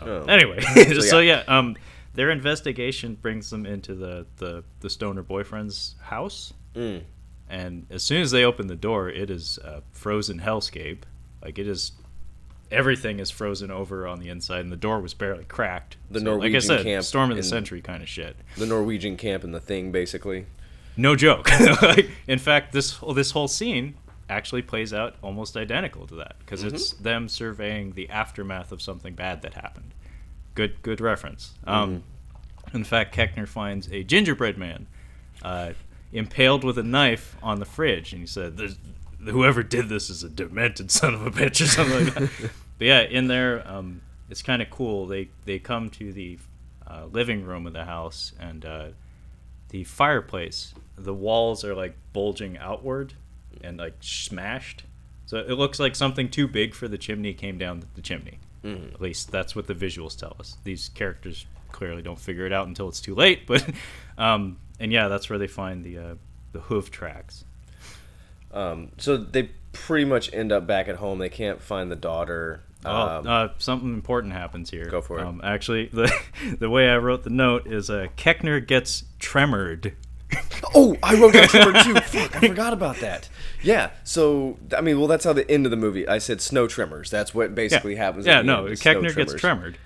Um, Oh. Anyway, So, so, yeah. yeah, um, their investigation brings them into the the the stoner boyfriend's house mm, and as soon as they open the door, it is a frozen hellscape. Like it is, everything is frozen over on the inside, and the door was barely cracked. The So, like I Norwegian said, camp storm of the century kind of shit. the Norwegian camp and the thing basically. No joke. like, in fact, this this whole scene actually plays out almost identical to that because it's them surveying the aftermath of something bad that happened. Good good reference. Um, In fact, Koechner finds a gingerbread man uh, impaled with a knife on the fridge, and he said, "Whoever did this is a demented son of a bitch," or something like that. but yeah, in there, um, it's kind of cool. They they come to the uh, living room of the house, and uh, the fireplace, the walls are like bulging outward and like smashed. So it looks like something too big for the chimney came down the chimney. At least that's what the visuals tell us. These characters clearly don't figure it out until it's too late. But um, and yeah, that's where they find the uh, the hoof tracks. Um, so they pretty much end up back at home. They can't find the daughter. Oh, Um, uh, something important happens here. Go for it. Um, actually, the the way I wrote the note is uh, Koechner gets tremored. Oh, I wrote that tremor too. Fuck, I forgot about that. Yeah. So I mean, well, that's how the end of the movie. I said snow tremors. That's what basically happens. Yeah, no, Koechner gets tremored.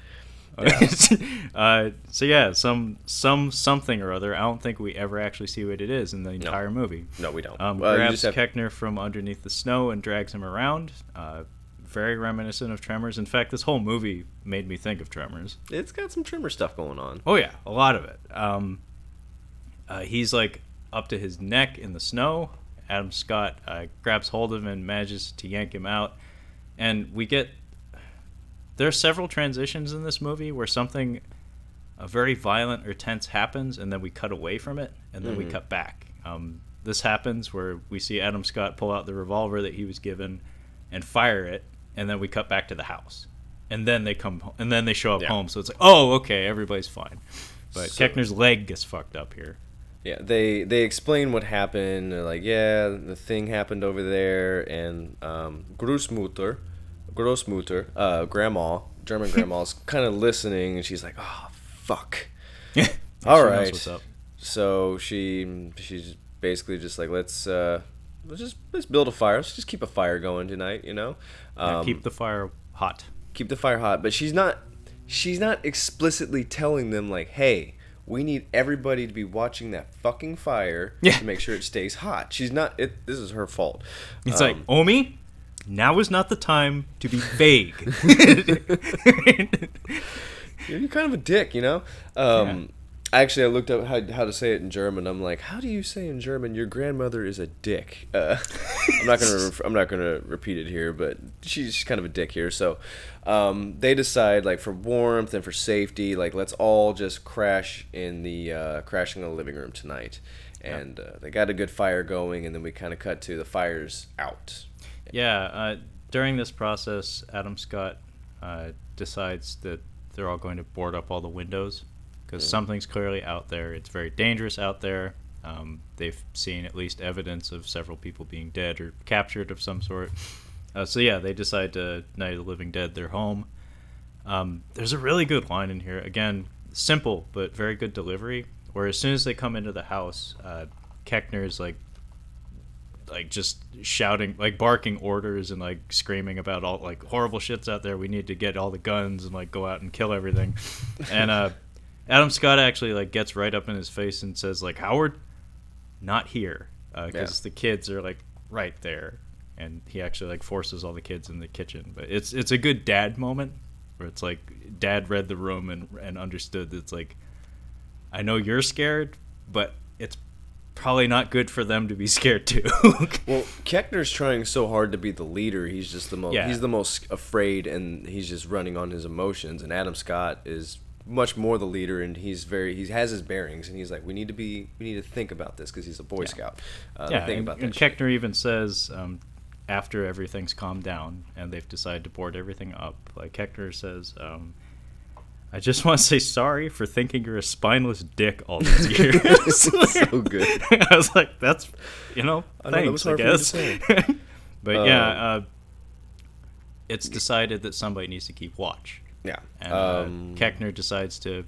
uh, so yeah, some some something or other. I don't think we ever actually see what it is in the entire movie. No, we don't. Um, you grabs have- Koechner from underneath the snow and drags him around. Uh, very reminiscent of Tremors. In fact, this whole movie made me think of Tremors. It's got some tremor stuff going on. Oh yeah, a lot of it. Um, uh, he's like up to his neck in the snow. Adam Scott uh, grabs hold of him and manages to yank him out, and we get. There are several transitions in this movie where something, a very violent or tense happens, and then we cut away from it, and then we cut back. Um, this happens where we see Adam Scott pull out the revolver that he was given, and fire it, and then we cut back to the house, and then they come, ho- and then they show up Yeah. home. So it's like, oh, okay, everybody's fine. But So- Koechner's leg gets fucked up here. Yeah, they they explain what happened. They're like, yeah, the thing happened over there, and um, Großmutter, Großmutter, uh, grandma, German grandma's kind of listening, and she's like, oh, fuck. All All right. right. What's up? So she she's basically just like, let's uh, let's just let's build a fire. Let's just keep a fire going tonight, you know. Yeah, Um, keep the fire hot. keep the fire hot but she's not she's not explicitly telling them like hey we need everybody to be watching that fucking fire Yeah. to make sure it stays hot she's not it this is her fault It's Um, like, Omi, now is not the time to be vague. you're, you're kind of a dick you know? Um actually i looked up how, how to say it in german. I'm like how do you say in german your grandmother is a dick uh, i'm not gonna ref- i'm not gonna repeat it here but she's kind of a dick here. So um, they decide like for warmth and for safety like let's all just crash in the uh, crashing in the living room tonight. And uh, they got a good fire going and then we kind of cut to the fires out yeah, uh, during this process, Adam Scott uh, decides that they're all going to board up all the windows because something's clearly out there. It's very dangerous out there. Um, they've seen at least evidence of several people being dead or captured of some sort. Uh, so yeah, they decide to Night of the Living Dead their home. Um, there's a really good line in here. Again, simple but very good delivery. Where as soon as they come into the house, uh, Koechner's like like just shouting, like barking orders and like screaming about all like horrible shits out there. We need to get all the guns and like go out and kill everything. and uh, Adam Scott actually like gets right up in his face and says like Howard, not here, because uh, the kids are like right there, and he actually like forces all the kids in the kitchen. But it's it's a good dad moment where it's like dad read the room and and understood that it's like I know you're scared, but it's probably not good for them to be scared too. well, Koechner's trying so hard to be the leader. He's just the most yeah. he's the most afraid and he's just running on his emotions and Adam Scott is much more the leader and he's very he has his bearings and he's like we need to be we need to think about this because he's a boy yeah. scout uh, yeah and, and Koechner even says um, after everything's calmed down and they've decided to board everything up like Koechner says um, I just want to say sorry for thinking you're a spineless dick all these years. so good. I was like, that's, you know, I thanks, know, I guess. but uh, yeah, uh, it's decided that somebody needs to keep watch. Yeah. And uh, um, Koechner decides to,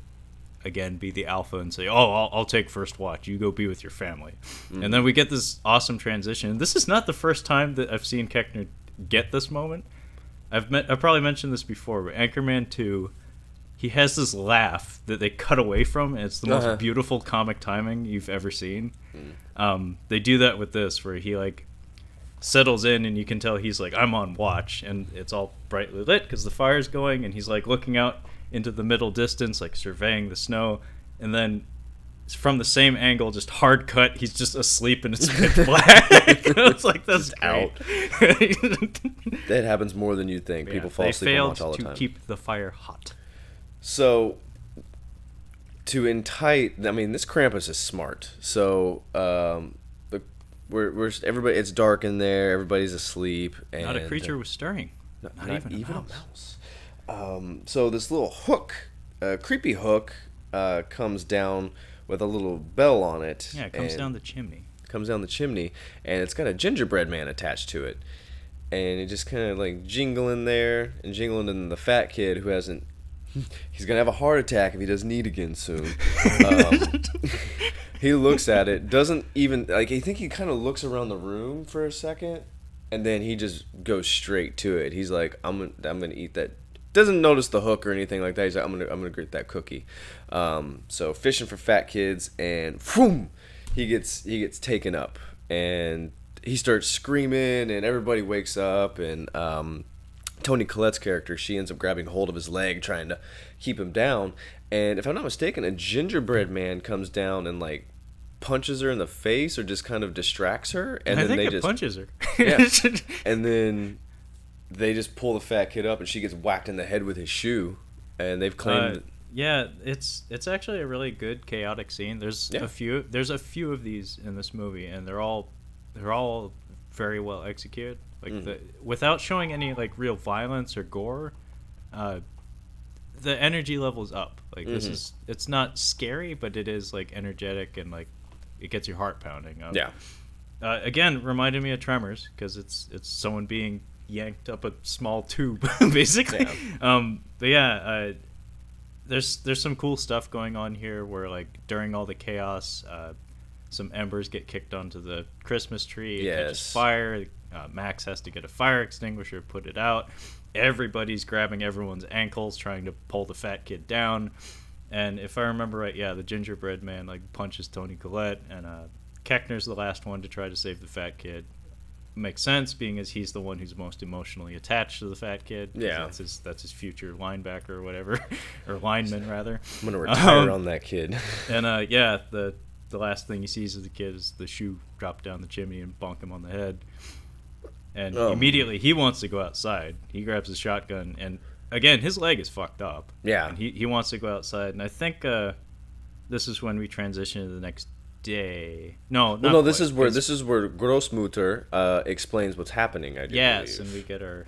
again, be the alpha and say, oh, I'll, I'll take first watch. You go be with your family. Mm-hmm. And then we get this awesome transition. This is not the first time that I've seen Koechner get this moment. I've met, I've probably mentioned this before, but Anchorman 2 he has this laugh that they cut away from, and it's the most uh-huh. beautiful comic timing you've ever seen. Mm. Um, they do that with this, where he like settles in, and you can tell he's like, "I'm on watch," and it's all brightly lit because the fire's going, and he's like looking out into the middle distance, like surveying the snow, and then from the same angle, just hard cut. He's just asleep and it's pitch black. it's like that's out. that happens more than you think. Yeah, People fall asleep and watch all the time. to keep the fire hot. So to entice, I mean, this Krampus is smart. So um, the we're, we're everybody. It's dark in there. Everybody's asleep. And, not a creature was stirring. Not, not, not even, even, a mouse. mouse. Um, so this little hook, uh, creepy hook, uh, comes down with a little bell on it. Yeah, it comes down the chimney. Comes down the chimney, and it's got a gingerbread man attached to it, and it just kind of like jingling there and jingling, and the fat kid who hasn't he's gonna have a heart attack if he doesn't eat again soon. Um, he looks at it, doesn't even like. I think he kind of looks around the room for a second, and then he just goes straight to it. He's like, "I'm gonna, I'm gonna eat that." Doesn't notice the hook or anything like that. He's like, "I'm gonna, I'm gonna get that cookie." Um, so fishing for fat kids, and boom, he gets, he gets taken up, and he starts screaming, and everybody wakes up, and um, Toni Collette's character, she ends up grabbing hold of his leg, trying to keep him down. And if I'm not mistaken, a gingerbread man comes down and like punches her in the face or just kind of distracts her, and I then they just punches her. yeah, and then they just pull the fat kid up, and she gets whacked in the head with his shoe. And they've claimed. Uh, yeah, it's it's actually a really good chaotic scene. There's yeah. a few. There's a few of these in this movie, and they're all they're all very well executed. Like mm. the without showing any like real violence or gore, uh, the energy level's up. Like mm-hmm. this is it's not scary, but it is like energetic and like it gets your heart pounding. Um, yeah. Uh, again, reminded me of Tremors because it's it's someone being yanked up a small tube, basically. Yeah. Um, but yeah, uh, there's there's some cool stuff going on here where like during all the chaos, uh, some embers get kicked onto the Christmas tree. It yes. catches fire. Uh, Max has to get a fire extinguisher, put it out. Everybody's grabbing everyone's ankles, trying to pull the fat kid down. And if I remember right, yeah, the gingerbread man like punches Toni Collette, and uh, Koechner's the last one to try to save the fat kid. Makes sense, being as he's the one who's most emotionally attached to the fat kid. Yeah, that's his that's his future linebacker or whatever, or lineman rather. I'm gonna retire um, on that kid. and uh, yeah, the the last thing he sees of the kid is the shoe drop down the chimney and bonk him on the head and oh. immediately he wants to go outside. He grabs his shotgun, and again, his leg is fucked up. Yeah, and he he wants to go outside, and I think uh, this is when we transition to the next day. No, well, no. This is where this is where Grossmutter uh, explains what's happening. I do yes, believe. and we get our,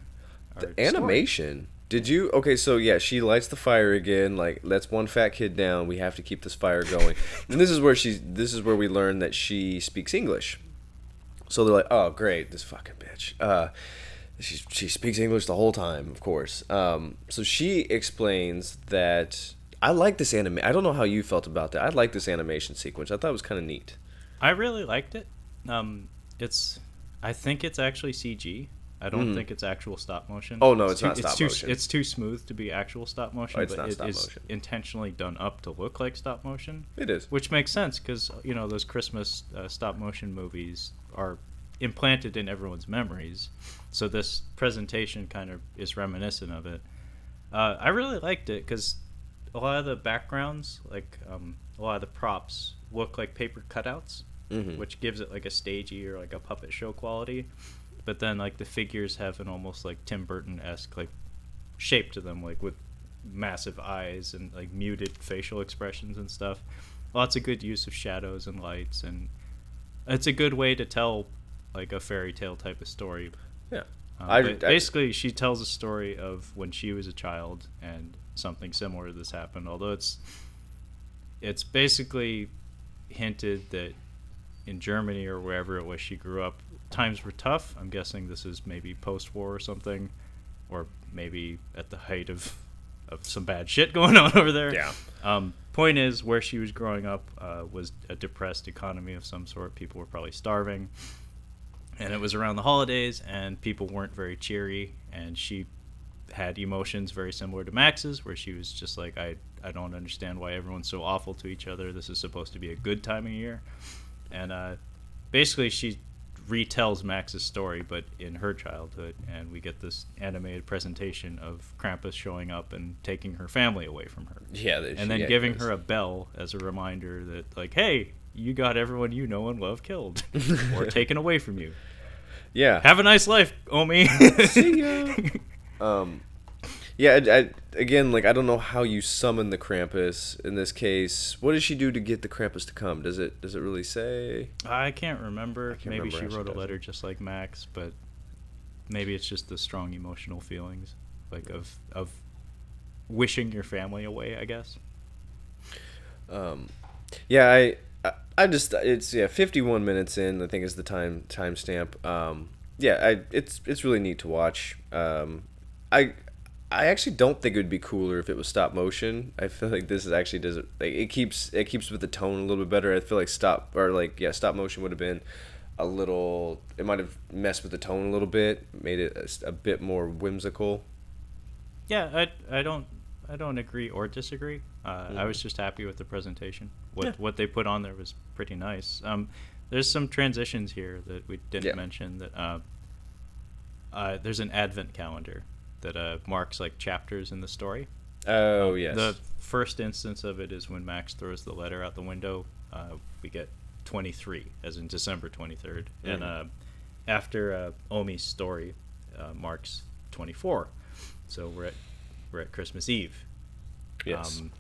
our the animation. Did you? Okay, so yeah, she lights the fire again. Like, lets one fat kid down. We have to keep this fire going. and this is where she's. This is where we learn that she speaks English. So they're like, oh great, this fucking bitch. Uh, she she speaks English the whole time, of course. Um, so she explains that I like this anime. I don't know how you felt about that. I like this animation sequence. I thought it was kind of neat. I really liked it. Um, it's I think it's actually CG. I don't think it's actual stop motion. Oh, no, it's too, not stop too, motion. It's too smooth to be actual stop motion, Oh, it's but not it stop is motion. intentionally done up to look like stop motion. It is. Which makes sense because you know those Christmas uh, stop motion movies are implanted in everyone's memories, so this presentation kind of is reminiscent of it. Uh, I really liked it because a lot of the backgrounds, like um, a lot of the props, look like paper cutouts, Mhm. which gives it like a stagey or like a puppet show quality. But then like the figures have an almost like Tim Burton esque like shape to them, like with massive eyes and like muted facial expressions and stuff. Lots of good use of shadows and lights, and it's a good way to tell like a fairy tale type of story. Yeah. Um, I- I- basically, she tells a story of when she was a child and something similar to this happened. Although it's it's basically hinted that in Germany or wherever it was she grew up, times were tough. I'm guessing this is maybe post-war or something, or maybe at the height of of some bad shit going on over there. Yeah. Um, point is, where she was growing up uh, was a depressed economy of some sort. People were probably starving, and it was around the holidays, and people weren't very cheery. And she had emotions very similar to Max's, where she was just like, "I, I don't understand why everyone's so awful to each other. This is supposed to be a good time of year." And uh, basically, she retells Max's story, but in her childhood, and we get this animated presentation of Krampus showing up and taking her family away from her Yeah. and then yeah, giving her a bell as a reminder that like hey you got everyone you know and love killed or taken away from you Yeah. have a nice life omi See ya. um, yeah. I, I, again, like I don't know how you summon the Krampus in this case. What does she do to get the Krampus to come? Does it does it really say? i can't remember can't maybe remember she she wrote a letter just like max but maybe it's just the strong emotional feelings like of of wishing your family away i guess Um, yeah, I, I, I just it's yeah, fifty one minutes in. I think is the time timestamp. Um, yeah, I it's it's really neat to watch. Um, I I actually don't think it would be cooler if it was stop motion. I feel like this is actually does it like it keeps it keeps with the tone a little bit better. I feel like stop or like yeah, stop motion would have been a little. It might have messed with the tone a little bit, made it a bit more whimsical. yeah i, I don't i don't agree or disagree uh, i was just happy with the presentation what Yeah. what they put on there was pretty nice um, there's some transitions here that we didn't Yeah. mention that uh, uh, there's an advent calendar that uh, marks like chapters in the story Oh Um, yes. the first instance of it is when max throws the letter out the window uh, we get 23 as in december 23rd and Mhm. uh, after uh, omi's story uh, marks 24 so we're at we're at christmas eve yes. um,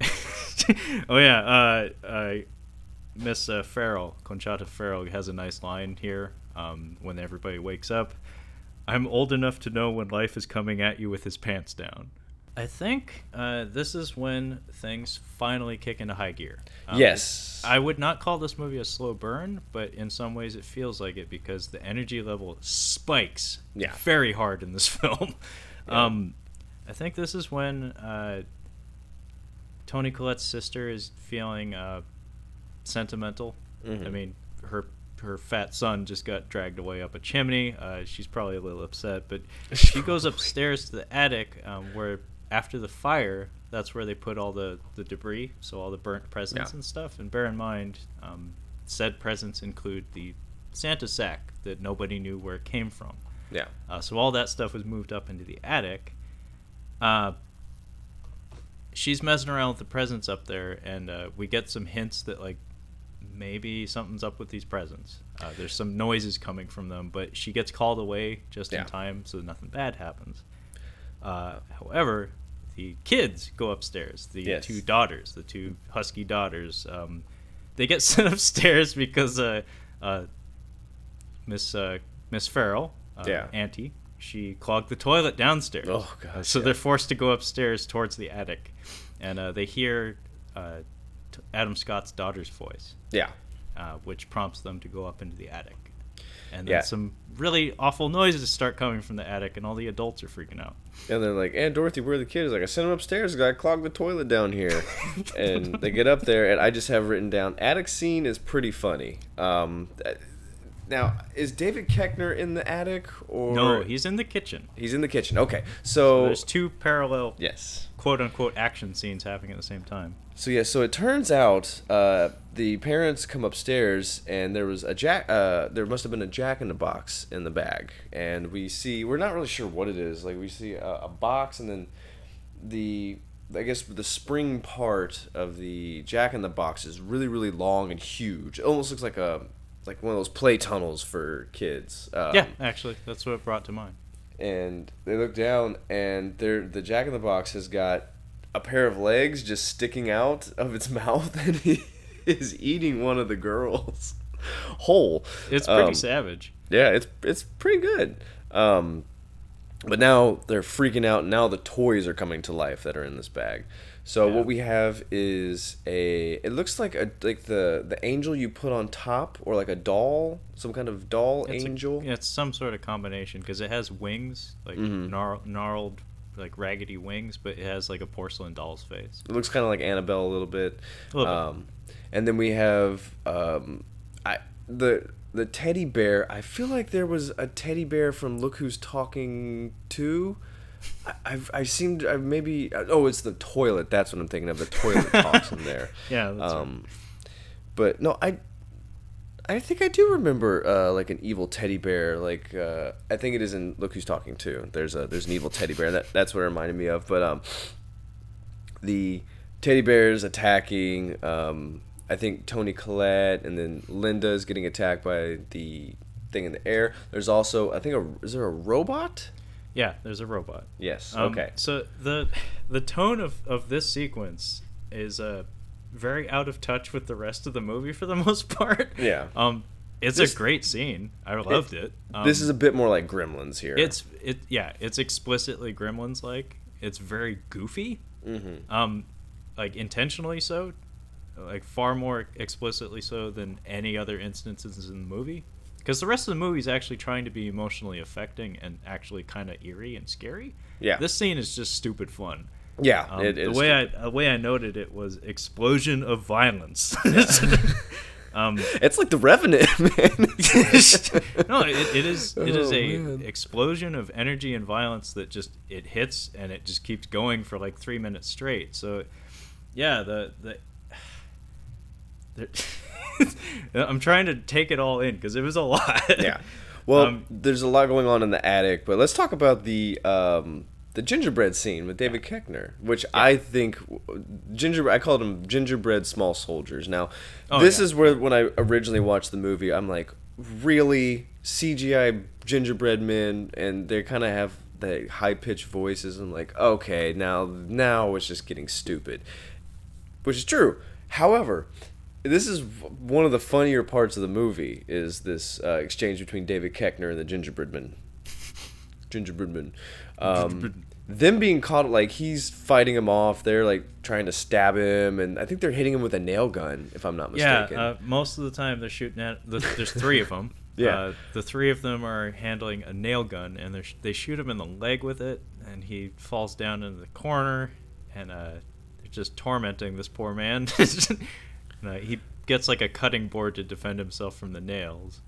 oh yeah, uh, Miss uh, Ferrell, Conchata Ferrell, has a nice line here um, when everybody wakes up. I'm old enough to know when life is coming at you with his pants down. I think uh, this is when things finally kick into high gear. Um, yes. I would not call this movie a slow burn, but in some ways it feels like it because the energy level spikes Yeah. very hard in this film. Yeah. Um, I think this is when uh, Toni Collette's sister is feeling uh, sentimental. I Mhm. mean, her her fat son just got dragged away up a chimney. Uh, she's probably a little upset, but she goes upstairs to the attic um, where after the fire, that's where they put all the, the debris, so all the burnt presents Yeah. and stuff. And bear in mind, um, said presents include the Santa sack that nobody knew where it came from. yeah. Uh, so all that stuff was moved up into the attic. Uh, she's messing around with the presents up there, and uh, we get some hints that like maybe something's up with these presents. Uh, there's some noises coming from them, but she gets called away just Yeah. in time, so nothing bad happens. Uh, however, the kids go upstairs. The Yes. two daughters, the two husky daughters, um, they get sent upstairs because uh, uh, Miss uh, Miss Ferrell, uh, Yeah. Auntie, she clogged the toilet downstairs. Oh, gosh, so yeah. they're forced to go upstairs towards the attic, and uh, they hear uh, Adam Scott's daughter's voice, Yeah. uh, which prompts them to go up into the attic. And then Yeah. some really awful noises start coming from the attic, and all the adults are freaking out. And they're like, Aunt Dorothy, where are the kids? Like, I sent them upstairs. I clogged the toilet down here. and they get up there, and I just have written down, attic scene is pretty funny. Um, now is David Koechner in the attic or No, he's in the kitchen. he's in the kitchen. Okay, so There's two parallel yes. quote unquote action scenes happening at the same time. So yeah, so it turns out uh, the parents come upstairs and there was a jack. Uh, there must have been a jack in the box in the bag, and we see we're not really sure what it is. Like we see a, a box and then the I guess the spring part of the jack in the box is really really long and huge. It almost looks like a like one of those play tunnels for kids. Um, yeah, actually, that's what it brought to mind. and they look down and they're the jack in the box has got a pair of legs just sticking out of its mouth and he is eating one of the girls whole It's pretty Um, savage. yeah it's it's pretty good um but now they're freaking out now the toys are coming to life that are in this bag so Yeah. what we have is a it looks like a like the the angel you put on top or like a doll some kind of doll It's a- angel yeah, it's some sort of combination because it has wings, like Mhm. gnar- gnarled, like raggedy wings, but it has like a porcelain doll's face. It looks kind of like Annabelle a little bit. A little bit. um, And then we have um, I the the teddy bear. I feel like there was a teddy bear from Look Who's Talking Too. I've I seemed I maybe oh it's the toilet. That's what I'm thinking of. The toilet talks in there. Yeah, that's right. Um, but no, I. I think I do remember uh, like an evil teddy bear. Like uh, I think it is in Look Who's Talking Too. There's a there's an evil teddy bear. That that's what it reminded me of. But um, the teddy bears attacking. Um, I think Toni Collette and then Linda's getting attacked by the thing in the air. There's also I think a is there a robot? Yeah, there's a robot. Yes. Um, okay. So the the tone of, of this sequence is uh, very out of touch with the rest of the movie for the most part. Yeah. Um, it's This- a great scene. I loved it. Um, this is a bit more like Gremlins here. It's it yeah. It's explicitly Gremlins like. It's very goofy. Mm-hmm. Um, like intentionally so, like far more explicitly so than any other instances in the movie. Because the rest of the movie is actually trying to be emotionally affecting and actually kind of eerie and scary. Yeah. This scene is just stupid fun. yeah. Um, it the way I the way I noted it was explosion of violence. um, It's like the Revenant, man. no, it, it is it is Oh, a man. explosion explosion of energy and violence that just it hits and it just keeps going for like three minutes straight. So, yeah, the the. I'm trying to take it all in because it was a lot. yeah. Well, Um, there's a lot going on in the attic, but let's talk about the um, the gingerbread scene with David Koechner, which I think ginger. I called them gingerbread small soldiers. Now, Oh, this yeah. is where when I originally watched the movie, I'm like, really CGI gingerbread men, and they kind of have the high pitched voices. I'm like, okay, now now it's just getting stupid, which is true. However, this is one of the funnier parts of the movie is this uh, exchange between David Koechner and the gingerbread gingerbreadman. Gingerbreadman. Um, them being caught like he's fighting him off. They're like trying to stab him, and I think they're hitting him with a nail gun, if I'm not Yeah, mistaken. uh, most of the time they're shooting at. The, there's three of them. Yeah. Uh, the three of them are handling a nail gun, and they're, sh- they shoot him in the leg with it, and he falls down into the corner, and uh, they're just tormenting this poor man. uh, he gets like a cutting board to defend himself from the nails,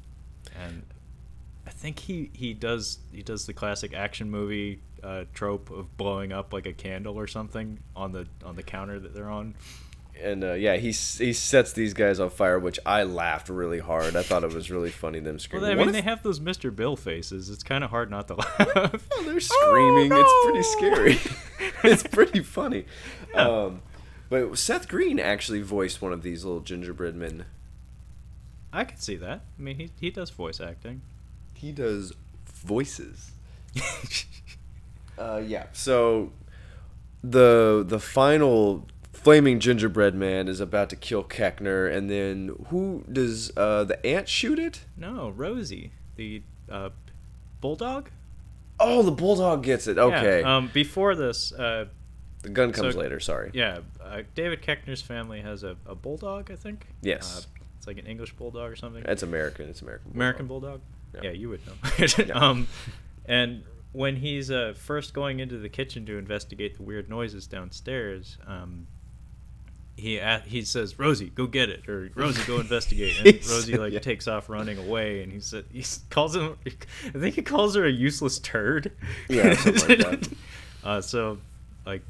and I think he, he does he does the classic action movie uh, trope of blowing up like a candle or something on the on the counter that they're on. and uh, yeah, he he sets these guys on fire, which I laughed really hard. I thought it was really funny them Well, screaming. I What mean, if- they have those Mr. Bill faces. It's kind of hard not to laugh. Oh, they're screaming. It's pretty scary. it's pretty funny. Yeah. Um, but Seth Green actually voiced one of these little gingerbread men. I could see that. I mean, he he does voice acting. He does voices. Uh, yeah. So the the final flaming gingerbread man is about to kill Koechner, and then who does uh, the ant shoot it? no, Rosie, the uh, bulldog. Oh, the bulldog gets it. Okay. Yeah, um, before this, uh, the gun comes so- later. Sorry. yeah, uh, David Koechner's family has a, a bulldog. I think. Yes. Uh, it's like an English bulldog or something. It's American. It's American. Bulldog. American bulldog. Yeah. Yeah, you would know. Yeah. um, and when he's uh, first going into the kitchen to investigate the weird noises downstairs, um, he a- he says, "Rosie, go get it," or "Rosie, go investigate." And Rosie like yeah. takes off running away, and he said he calls him. I think he calls her a useless turd. Yeah, like that. uh, so, like,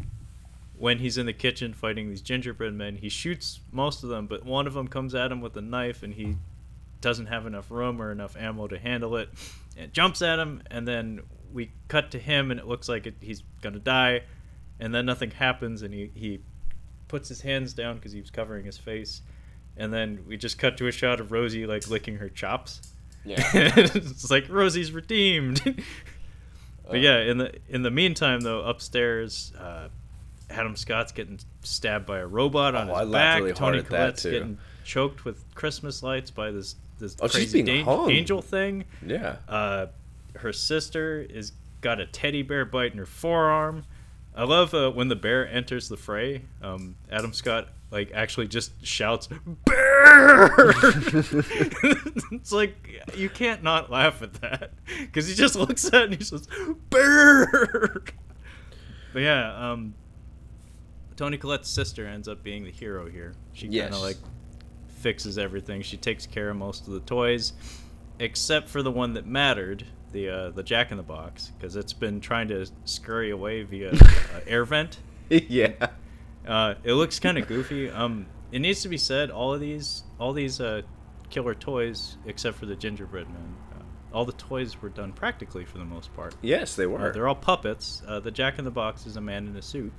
when he's in the kitchen fighting these gingerbread men, he shoots most of them, but one of them comes at him with a knife, and he doesn't have enough room or enough ammo to handle it, and jumps at him, and then we cut to him, and it looks like it, he's gonna die, and then nothing happens, and he he puts his hands down because he was covering his face, and then we just cut to a shot of Rosie like licking her chops. Yeah. it's like Rosie's redeemed. but Uh. yeah, in the in the meantime though, upstairs, uh, Adam Scott's getting stabbed by a robot on Oh, his I back. really Toni Collette's getting choked with Christmas lights by this this Oh, crazy being angel thing. Yeah. Uh, her sister is got a teddy bear bite in her forearm. I love uh, when the bear enters the fray. Um, Adam Scott like actually just shouts "bear." it's like you can't not laugh at that because he just looks at it and he says "bear." but yeah, um, Toni Collette's sister ends up being the hero here. She kind of like fixes everything. She takes care of most of the toys, except for the one that mattered, the uh, the Jack in the Box, because it's been trying to scurry away via uh, air vent. yeah. Uh, it looks kind of goofy. Um, it needs to be said, all of these, all these uh, killer toys, except for the gingerbread man, uh, all the toys were done practically for the most part. Yes, they Uh, were. they're all puppets. Uh, the Jack in the Box is a man in a suit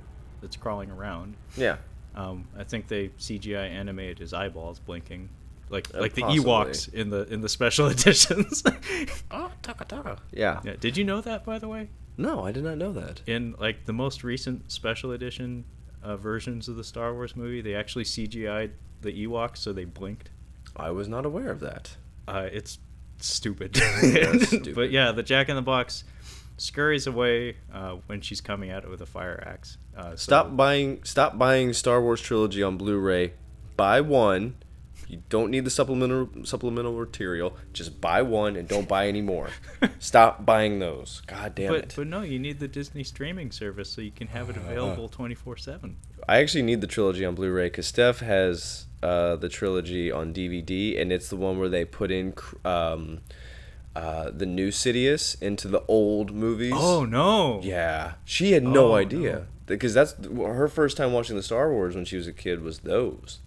that's crawling around. yeah. Um, I think they CGI animated his eyeballs blinking, like Uh, like the. Ewoks in the in the special editions. Oh, taka taka. Yeah. yeah, did you know that by the way? No, I did not know that. In like the most recent special edition uh, versions of the Star Wars movie, they actually CGI'd the Ewoks so they blinked. I was not aware of that. Uh, it's stupid. it's stupid. but yeah, the Jack in the Box scurries away uh, when she's coming at it with a fire axe. Uh, so- Stop buying stop buying Star Wars trilogy on Blu-ray. Buy one. You don't need the supplemental supplemental material. Just buy one and don't buy any more. Stop buying those. God damn but it. but no, you need the Disney streaming service so you can have it available twenty four seven. I actually need the trilogy on Blu-ray because Steph has uh, the trilogy on DVD, and it's the one where they put in um, uh, the new Sidious into the old movies. Oh no! Yeah, she had no Oh, idea no. because that's her first time watching the Star Wars when she was a kid. Was those?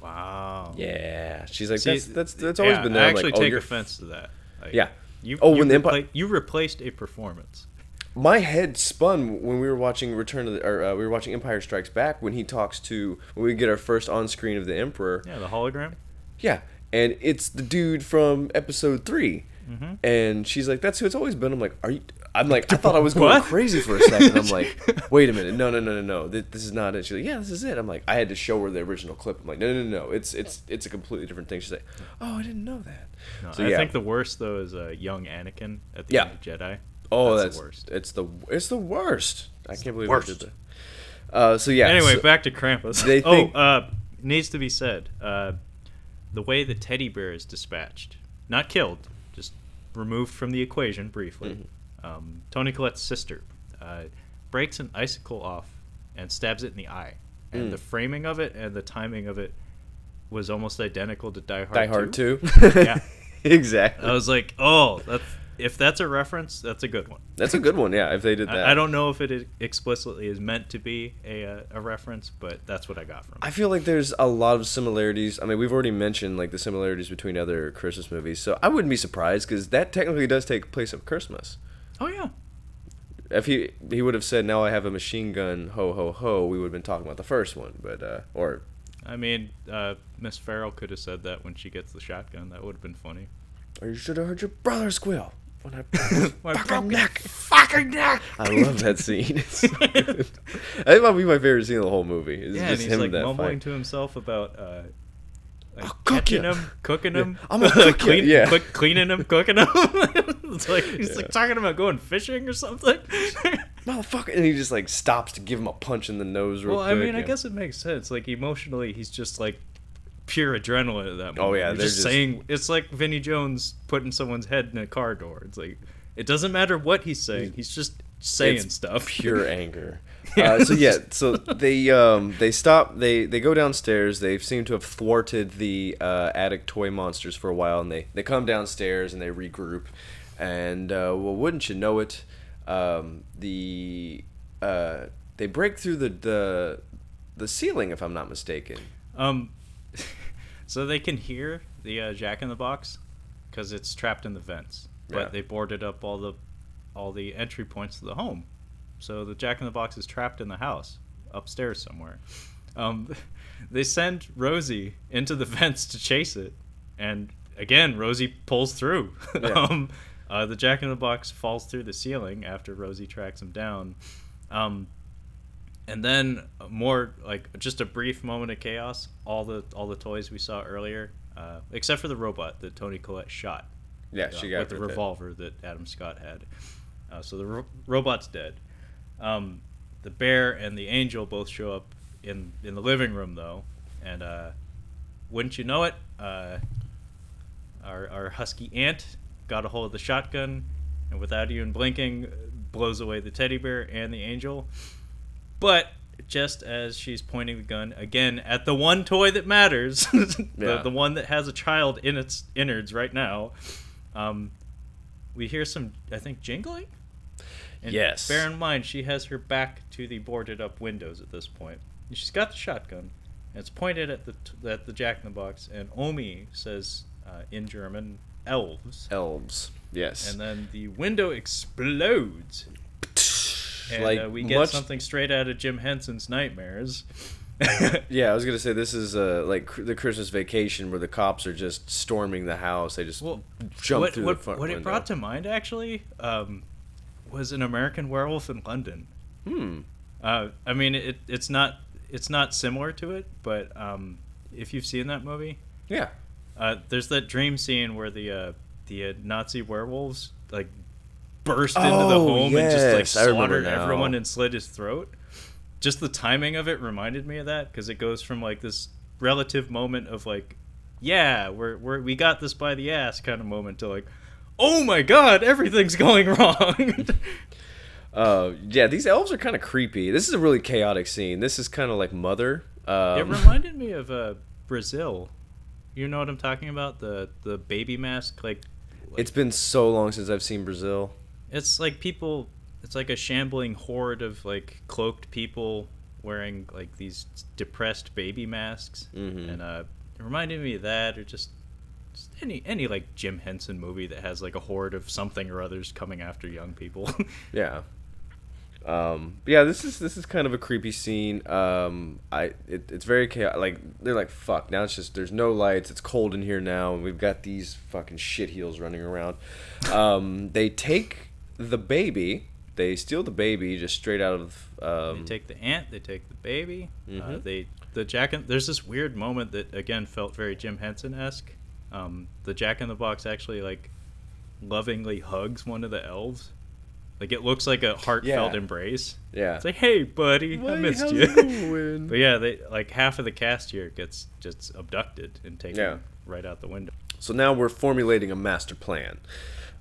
Wow. Yeah, she's like See, that's that's that's always yeah, been there. I actually like, oh, take you're- offense to that. Like, Yeah. You, Oh, you, when the Empire- you replaced a performance. My head spun when we were watching Return of the, or uh, we were watching Empire Strikes Back when he talks to when we get our first on screen of the Emperor. Yeah, the hologram. Yeah, and it's the dude from Episode 3 Mm-hmm. and she's like, "That's who it's always been." I'm like, "Are you?" I'm like, I thought I was going What? crazy for a second. I'm like, "Wait a minute, no, no, no, no, no, Th- this is not it." She's like, "Yeah, this is it." I'm like, I had to show her the original clip. I'm like, "No, no, no, no, it's it's it's a completely different thing." She's like, "Oh, I didn't know that." No, So, I think the worst though is uh, young Anakin at the Yeah. end of Jedi. Oh, That's that's, the worst. It's the it's the worst. I can't believe worst. I did that. Uh, so yeah. anyway, so- back to Krampus. They think- oh, uh, needs to be said. Uh, the way the teddy bear is dispatched, not killed, removed from the equation briefly. Mm-hmm. Um, Toni Collette's sister uh, breaks an icicle off and stabs it in the eye, and Mm. the framing of it and the timing of it was almost identical to Die Hard. Die Hard 2. too. Yeah. exactly. I was like, oh, that's if that's a reference, that's a good one. That's a good one. Yeah, if they did that. I, I don't know if it is- explicitly is meant to be a, uh, a reference, but that's what I got from it. I feel like there's a lot of similarities. I mean, we've already mentioned like the similarities between other Christmas movies, so I wouldn't be surprised because that technically does take place at Christmas. Oh yeah, If he he would have said, "Now I have a machine gun, ho ho ho," we would have been talking about the first one, but uh, or I mean, uh, Miss Ferrell could have said that when she gets the shotgun. That would have been funny. or you should have heard your brother squeal when I fucking broken neck. fucking neck. I love that scene. It's so good. I think might be my favorite scene of the whole movie. Is Yeah, and just he's him like mumbling fight. to himself about uh, like catching ya. him, cooking him, I'm gonna cook clean, yeah. quick- cleaning him, cooking him. it's like he's Yeah. like talking about going fishing or something. Motherfucker, and he just like stops to give him a punch in the nose real well, quick. I mean, I guess it makes sense. Like emotionally, he's just like pure adrenaline at that moment. Oh, yeah, You're they're just, just- saying it's like Vinnie Jones putting someone's head in a car door. It's like it doesn't matter what he's saying. He's just saying It's stuff. pure anger. Yeah. Uh, so yeah, so they um they stop they they go downstairs. They seem to have thwarted the uh, attic toy monsters for a while, and they they come downstairs and they regroup. And uh, well, wouldn't you know it, um, the uh, they break through the the the ceiling, if I'm not mistaken. Um, so they can hear the uh, Jack in the Box because it's trapped in the vents, but Yeah. they boarded up all the all the entry points to the home. So the Jack in the Box is trapped in the house upstairs somewhere. Um, they send Rosie into the vents to chase it, and again Rosie pulls through. Yeah. um, uh, the Jack in the Box falls through the ceiling after Rosie tracks him down. Um, and then more like just a brief moment of chaos. All the all the toys we saw earlier, uh, except for the robot that Toni Collette shot Yeah, uh, she got with the of it. revolver that Adam Scott had. Uh, so the ro- robot's dead. Um, the bear and the angel both show up in in the living room though, and uh, wouldn't you know it, uh, our our husky aunt got a hold of the shotgun, and without even blinking, blows away the teddy bear and the angel. But just as she's pointing the gun again at the one toy that matters, the, Yeah. the one that has a child in its innards right now, um, we hear some, I think, jingling. And Yes. Bear in mind, she has her back to the boarded up windows at this point. And She's got the shotgun. And it's pointed at the t- at the Jack in the Box, and Omi says uh, in German, "elves." Elves. Yes. And then the window explodes. And like uh, we get much something straight out of Jim Henson's nightmares. Yeah, I was gonna say this is uh, like cr- the Christmas Vacation where the cops are just storming the house. They just Well, jump what, through what, the front what window. it brought to mind actually um, was an American Werewolf in London. hmm. Uh, I mean, it, it's not it's not similar to it, but um, if you've seen that movie, Yeah. uh, there's that dream scene where the uh, the uh, Nazi werewolves like burst into the Oh, home and just like yes, slaughtered everyone and slit his throat. Just the timing of it reminded me of that because it goes from like this relative moment of like, yeah, we're, we're we got this by the ass kind of moment to like, oh my god, everything's going wrong. Uh, yeah, these elves are kind of creepy. This is a really chaotic scene. This is kind of like Mother. Um, it reminded me of uh, Brazil. You know what I'm talking about? The the baby mask, like it's been so long since I've seen Brazil. It's like people. It's like a shambling horde of like cloaked people wearing like these depressed baby masks, Mhm. and uh, it reminded me of that, or just, just any any like Jim Henson movie that has like a horde of something or others coming after young people. Yeah. Um, but yeah, this is this is kind of a creepy scene. Um, I it, it's very chaotic. Like they're like, fuck. Now it's just there's no lights. It's cold in here now, and we've got these fucking shit heels running around. Um, they take the baby. They steal the baby just straight out of. Um, they take the ant, they take the baby. Uh, Mhm. they the Jack. In, there's this weird moment that again felt very Jim Henson esque. Um, the Jack in the Box actually like lovingly hugs one of the elves. Like it looks like a heartfelt Yeah. embrace. yeah. It's like, hey, buddy, I missed you. but yeah, they like half of the cast here gets just abducted and taken Yeah. right out the window. So now we're formulating a master plan.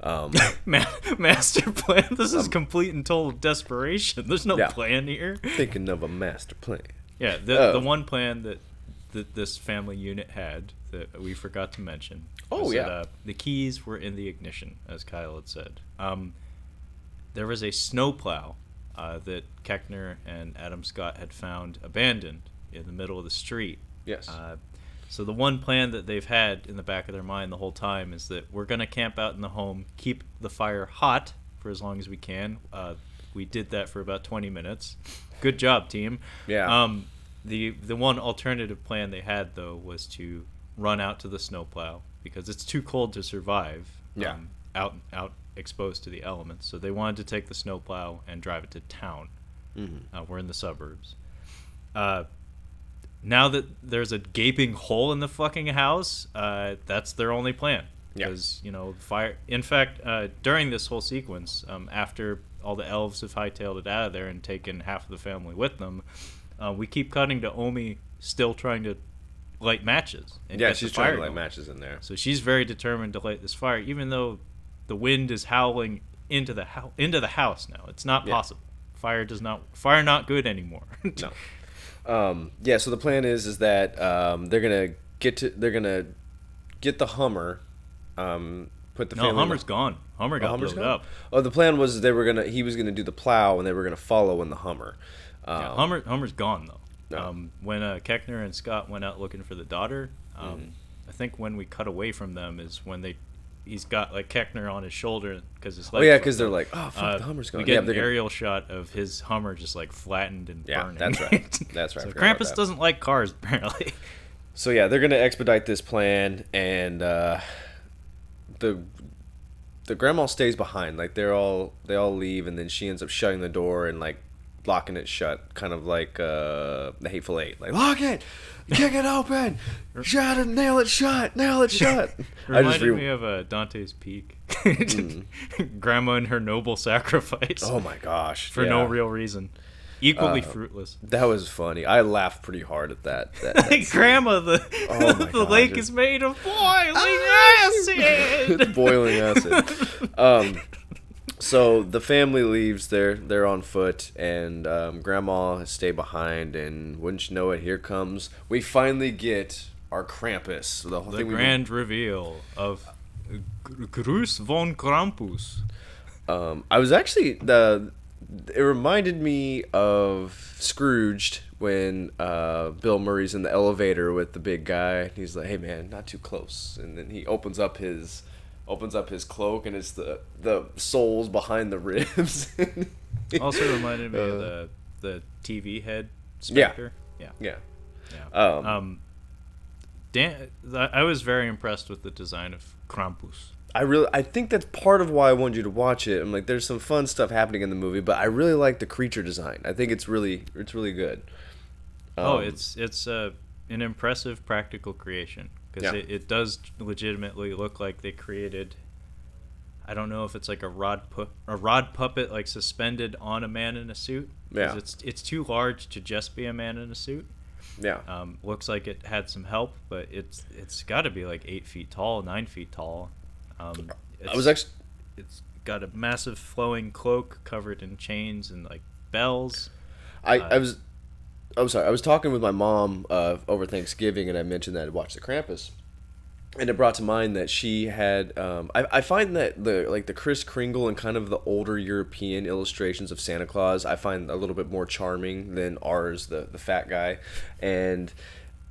Um, Ma- master plan. This is complete and total desperation. There's no Um, Yeah. plan here. thinking of a master plan. Yeah, the Oh. the one plan that that this family unit had that we forgot to mention. Oh, yeah. that, uh, the keys were in the ignition, as Kyle had said. Um, there was a snowplow uh, that Koechner and Adam Scott had found abandoned in the middle of the street. Yes. So the one plan that they've had in the back of their mind the whole time is that we're gonna camp out in the home, keep the fire hot for as long as we can. Uh, we did that for about 20 minutes. Good job, team. Yeah. Um, the the one alternative plan they had though was to run out to the snowplow because it's too cold to survive. Yeah. Um, out out exposed to the elements, so they wanted to take the snowplow and drive it to town. Mhm. Uh, we're in the suburbs. Uh, now that there's a gaping hole in the fucking house, uh, that's their only plan. Yeah. Because you know, fire. In fact, uh, during this whole sequence, um, after all the elves have hightailed it out of there and taken half of the family with them, uh, we keep cutting to Omi still trying to light matches. And yeah, she's trying to light going. matches in there. So she's very determined to light this fire, even though the wind is howling into the house. Into the house now. It's not Yeah. possible. Fire does not. Fire not good anymore. No. Um, yeah. So the plan is is that um, they're gonna get to they're gonna get the Hummer. Um, put the No, family Hummer's gone. Hummer got Hummer's blown gone? up. Oh, the plan was they were gonna he was gonna do the plow and they were gonna follow in the Hummer. Um, Yeah, Hummer Hummer's gone though. No. Um, when uh, Koechner and Scott went out looking for the daughter, um, Mm-hmm. I think when we cut away from them is when they he's got like Koechner on his shoulder because his Oh yeah, because they're like, oh fuck, Uh, the Hummer's we gone. get Yeah, an gonna- aerial shot of his Hummer just like flattened and Yeah, burning. that's right. That's right, so Krampus doesn't like cars apparently. So yeah, they're gonna expedite this plan, and uh, the the grandma stays behind. Like they're all they all leave, and then she ends up shutting the door and like locking it shut, kind of like uh, the Hateful Eight. Like lock it, kick it open, shut it, nail it shut, nail it shut. I Reminded just re- me of uh, Dante's Peak. Grandma and her noble sacrifice oh my gosh, for no real reason, equally Uh, fruitless. That was funny. I laughed pretty hard at that. that, that scene. Grandma, the Oh the God, lake just- is made of boiling acid. boiling acid. Um, so the family leaves. They're they're on foot, and um, Grandma stay behind. And wouldn't you know it? Here comes. We finally get our Krampus. The whole the thing. grand reveal of Gr- Grus von Krampus. um, I was actually the. It reminded me of Scrooged when uh, Bill Murray's in the elevator with the big guy. He's like, "Hey man, not too close," and then he opens up his opens up his cloak, and it's the the souls behind the ribs. Also reminded me of Uh, the the TV head Yeah. specter. Yeah. yeah. Yeah. Um, Um, Dan, I was very impressed with the design of Krampus. I really, I think that's part of why I wanted you to watch it. I'm like, there's some fun stuff happening in the movie, but I really like the creature design. I think it's really, it's really good. oh, Um, it's it's uh, an impressive practical creation because Yeah. it, it does legitimately look like they created. I don't know if it's like a rod pu- a rod puppet like suspended on a man in a suit. Yeah. It's it's too large to just be a man in a suit. yeah. Um, looks like it had some help, but it's it's got to be like eight feet tall, nine feet tall. Um, I was actually, it's got a massive flowing cloak covered in chains and like bells. I, uh, I was, I'm sorry. I was talking with my mom uh, over Thanksgiving, and I mentioned that I'd watched the Krampus, and it brought to mind that she had. Um, I, I find that the like the Kris Kringle and kind of the older European illustrations of Santa Claus, I find a little bit more charming than ours, the the fat guy, and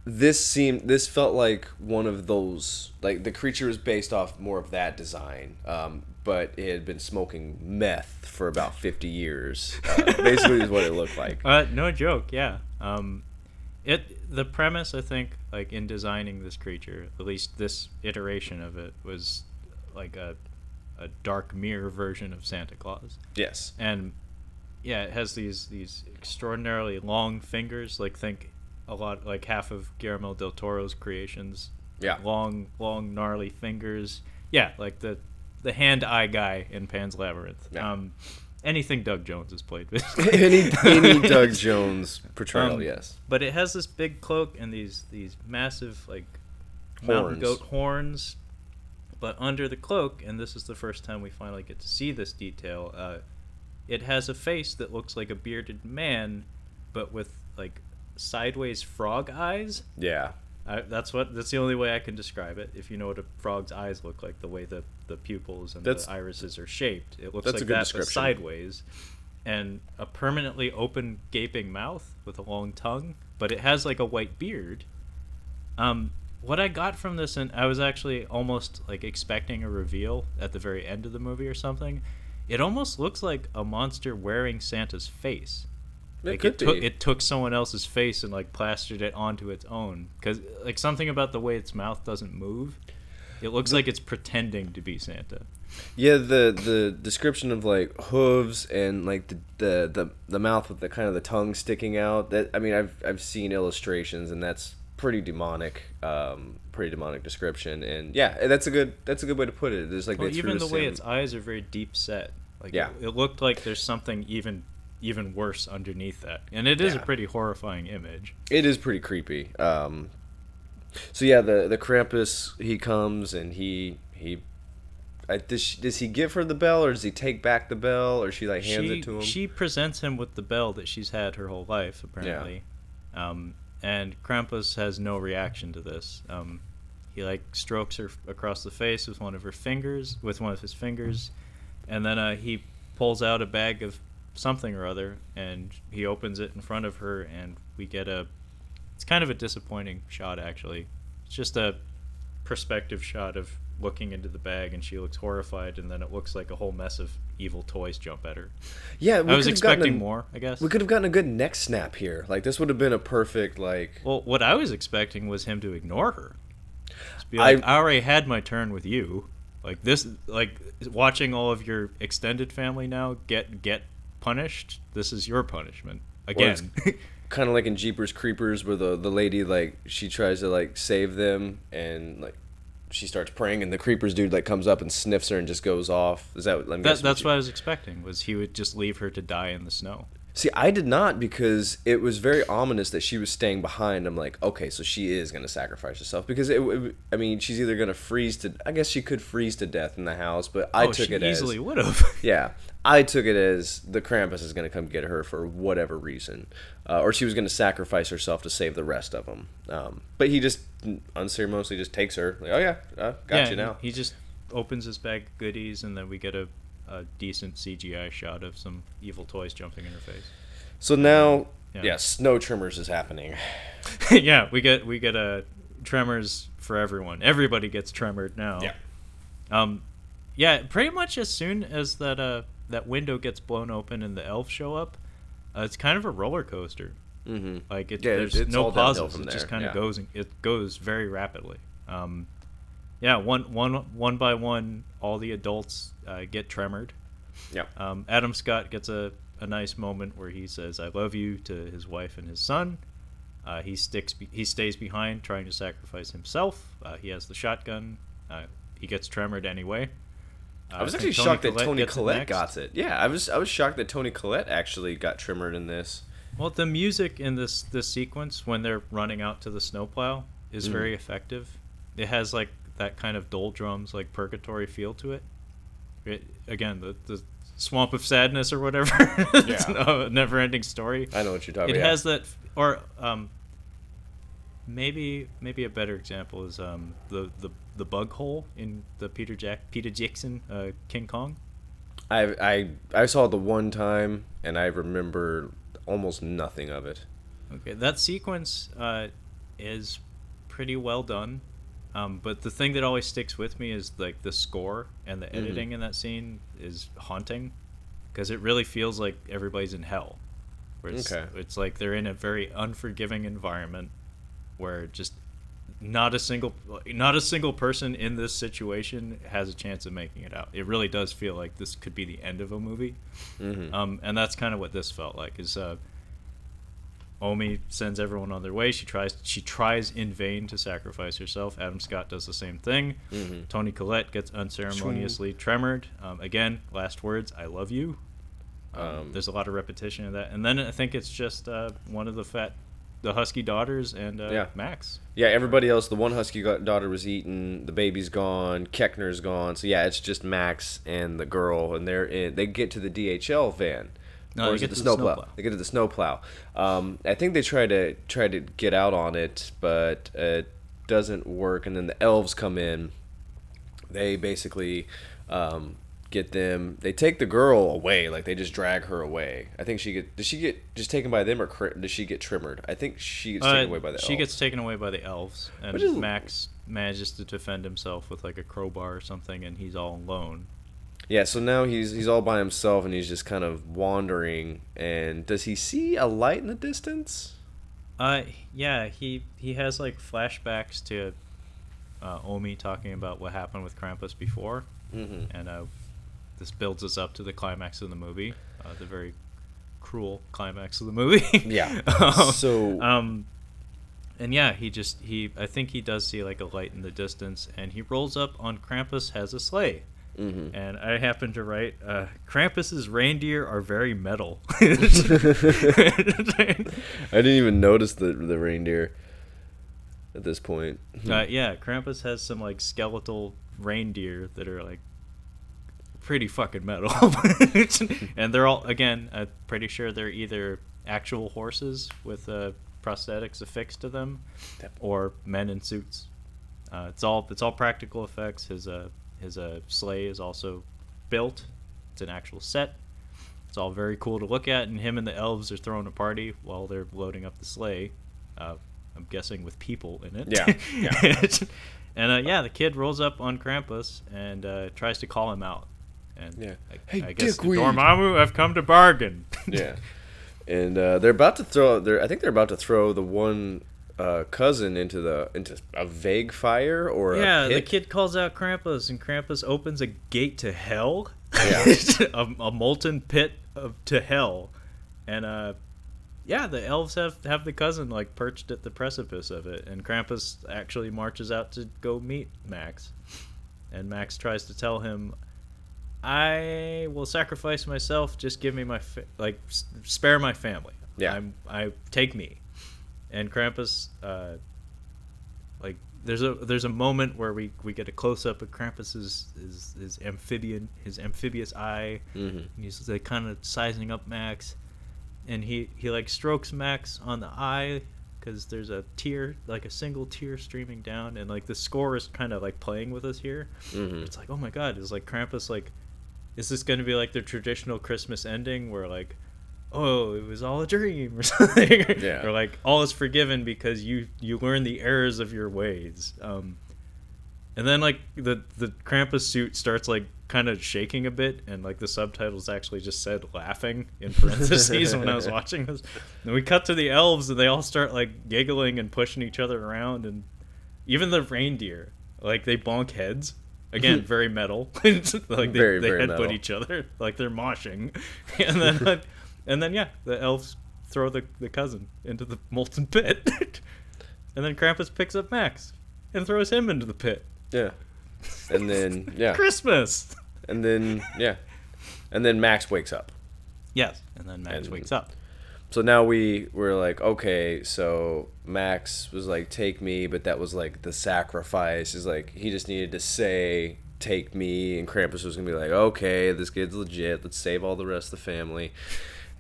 this seemed this felt like one of those like the creature was based off more of that design um, but it had been smoking meth for about 50 years uh, basically is what it looked like Uh, no joke, yeah. Um, it the premise I think like in designing this creature, at least this iteration of it was like a a dark mirror version of Santa Claus. yes and yeah, it has these these extraordinarily long fingers. Like think a lot like half of Guillermo del Toro's creations. Yeah. long, long, gnarly fingers. Yeah, like the the hand eye guy in Pan's Labyrinth. Yeah. Um, anything Doug Jones has played. any any Doug Jones portrayal Um, yes But it has this big cloak and these these massive like mountain goat horns. But under the cloak, and this is the first time we finally get to see this detail, uh, it has a face that looks like a bearded man, but with like sideways frog eyes. yeah I, that's what. That's the only way I can describe it. If you know what a frog's eyes look like, the way the the pupils and That's- the irises are shaped, it looks like that, but sideways, and a permanently open, gaping mouth with a long tongue. But it has like a white beard. Um, what I got from this, and I was actually almost like expecting a reveal at the very end of the movie or something. It almost looks like a monster wearing Santa's face it like could it took be. it took someone else's face and like plastered it onto its own. Because like something about the way its mouth doesn't move it looks like it's pretending to be santa. Yeah the the description of like hooves and like the, the the the mouth with the kind of the tongue sticking out that i mean i've i've seen illustrations and that's pretty demonic um pretty demonic description. And yeah that's a good that's a good way to put it. There's like well, even the way its eyes are very deep set. Like Yeah. it, it looked like there's something even even worse underneath that and it is a pretty horrifying image It is pretty creepy. Um, so yeah, the the Krampus he comes and he he I, does, she, does he give her the bell, or does he take back the bell, or she like hands she, it to him? She presents him with the bell that she's had her whole life, apparently. Um, and Krampus has no reaction to this. Um, he like strokes her across the face with one of her fingers, with one of his fingers, and then uh, he pulls out a bag of something or other, and he opens it in front of her, and we get a. It's kind of a disappointing shot, actually. It's just a perspective shot of looking into the bag, and she looks horrified, and then it looks like a whole mess of evil toys jump at her. yeah, we I was expecting a- more, I guess. We could have gotten a good neck snap here. Like this would have been a perfect like. Well, what I was expecting was him to ignore her. Just be like, I- I, already had my turn with you. Like this, like watching all of your extended family now get get punished. This is your punishment again. kind of like in Jeepers Creepers, where the the lady like she tries to like save them, and like she starts praying, and the Creepers dude like comes up and sniffs her and just goes off. Is that? That, that's you- what I was expecting. Was he would just leave her to die in the snow? See, I did not because it was very ominous that she was staying behind. I'm like, okay, so she is gonna sacrifice herself because it. it I mean, she's either gonna freeze to. I guess she could freeze to death in the house, but I took it as oh, took she it easily would have. yeah. I took it as the Krampus is gonna come get her for whatever reason, uh, or she was gonna sacrifice herself to save the rest of them. Um, but he just unceremoniously just takes her. Like, oh yeah, uh, got yeah, you now. He just opens his bag of goodies, and then we get a, a decent CGI shot of some evil toys jumping in her face. So now, Yeah. yeah, snow trimmers is happening. yeah, we get we get a tremors for everyone. Everybody gets tremored now. Yeah. Um, yeah, pretty much as soon as that uh that window gets blown open and the elves show up, uh, it's kind of a roller coaster. Mm-hmm. Like it, Yeah, there's it's no pauses. It just kind of yeah. goes. and- It goes very rapidly. Um, yeah, one one one by one, all the adults uh, get tremored. Yeah. Um, Adam Scott gets a, a nice moment where he says "I love you" to his wife and his son. Uh, he sticks. Be- he stays behind, trying to sacrifice himself. Uh, he has the shotgun. Uh, he gets tremored anyway. Uh, I was actually shocked that Toni Collette got it. Yeah, I was I was shocked that Toni Collette actually got tremored in this. Well, the music in this this sequence when they're running out to the snowplow is Mhm. very effective. It has like that kind of doldrums, like purgatory feel to it. it again, the the swamp of sadness or whatever. it's Yeah. a never-ending story. I know what you're talking It about. It has that, or um, maybe maybe a better example is um the the the bug hole in the Peter Jack Peter Jackson uh, King Kong. I I I saw it the one time and I remember almost nothing of it. Okay, that sequence uh, is pretty well done. Um, but the thing that always sticks with me is like the score and the editing in that scene is haunting because it really feels like everybody's in hell. Where it's, Okay. it's like they're in a very unforgiving environment where just not a single not a single person in this situation has a chance of making it out. It really does feel like this could be the end of a movie. Mhm. Um, and that's kind of what this felt like. Is uh, Omi sends everyone on their way. She tries she tries in vain to sacrifice herself. Adam Scott does the same thing. Mhm. Toni Collette gets unceremoniously tremored. Um, again, last words: "I love you." Um, Um, there's a lot of repetition of that, and then I think it's just uh, one of the fat, the husky daughters and uh, Yeah. Max. Yeah, everybody else, the one husky daughter was eaten, the baby's gone, Koechner's gone. So yeah, it's just Max and the girl, and they're in. They get to the DHL van. No, or they is get it the to the snowplow? snowplow. They get to the snowplow. Um, I think they try to try to get out on it, but it doesn't work. And then the elves come in. They basically um, get them. They take the girl away, like they just drag her away. I think she get. Does she get just taken by them, or cr- does she get trimmered? I think she gets taken Uh, away by the. she elves. gets taken away by the elves, and is- Max manages to defend himself with like a crowbar or something, and he's all alone. Yeah, so now he's he's all by himself and he's just kind of wandering. And does he see a light in the distance? Uh, yeah, he he has like flashbacks to uh, Omi talking about what happened with Krampus before, Mm-hmm. and uh, this builds us up to the climax of the movie, uh, the very cruel climax of the movie. Yeah. um, So- um, and yeah, he just he I think he does see like a light in the distance, and he rolls up on Krampus has a sleigh. Mm-hmm. And I happen to write, uh, Krampus's reindeer are very metal. I didn't even notice the the reindeer at this point. Uh, yeah, Krampus has some like skeletal reindeer that are like pretty fucking metal. and they're all again, I'm pretty sure they're either actual horses with uh, prosthetics affixed to them, or men in suits. Uh, it's all it's all practical effects. His uh his uh sleigh is also built. It's an actual set. It's all very cool to look at, and him and the elves are throwing a party while they're loading up the sleigh. Uh, I'm guessing with people in it. Yeah, yeah. and uh, yeah, the kid rolls up on Krampus and uh, tries to call him out. And Yeah. I, Hey, I guess dickweed. Dormammu, I've come to bargain. yeah, and uh, they're about to throw. They're I think they're about to throw the one uh, cousin into the into a vague fire or yeah, the kid calls out Krampus, and Krampus opens a gate to hell. Yeah. a, a molten pit of to hell, and uh, yeah, the elves have have the cousin like perched at the precipice of it, and Krampus actually marches out to go meet Max, and Max tries to tell him, "I will sacrifice myself. Just give me my fa- like s- spare my family. Yeah. I'm I take me." And Krampus, uh, like there's a there's a moment where we, we get a close up of Krampus's his, his amphibian his amphibious eye. Mhm. And he's like kind of sizing up Max, and he he like strokes Max on the eye because there's a tear like a single tear streaming down, and like the score is kind of like playing with us here. Mhm. It's like oh my god, is like Krampus like, is this going to be like the traditional Christmas ending where like. Oh, it was all a dream, or something. Yeah. or like all is forgiven because you you learn the errors of your ways. Um, and then like the the Krampus suit starts like kind of shaking a bit, and like the subtitles actually just said laughing in parentheses when I was watching this. And we cut to the elves, and they all start like giggling and pushing each other around, and even the reindeer like they bonk heads. Again, very metal. like they, Very, they very headbutt metal. each other like they're moshing, and then and then yeah, the elves throw the the cousin into the molten pit, and then Krampus picks up Max and throws him into the pit. Yeah, and then yeah, Christmas. and then yeah, and then Max wakes up. Yes, and then Max And- wakes up. So now we were like, okay, so Max was like, take me, but that was like the sacrifice. Is like he just needed to say, take me, and Krampus was gonna be like, okay, this kid's legit. Let's save all the rest of the family.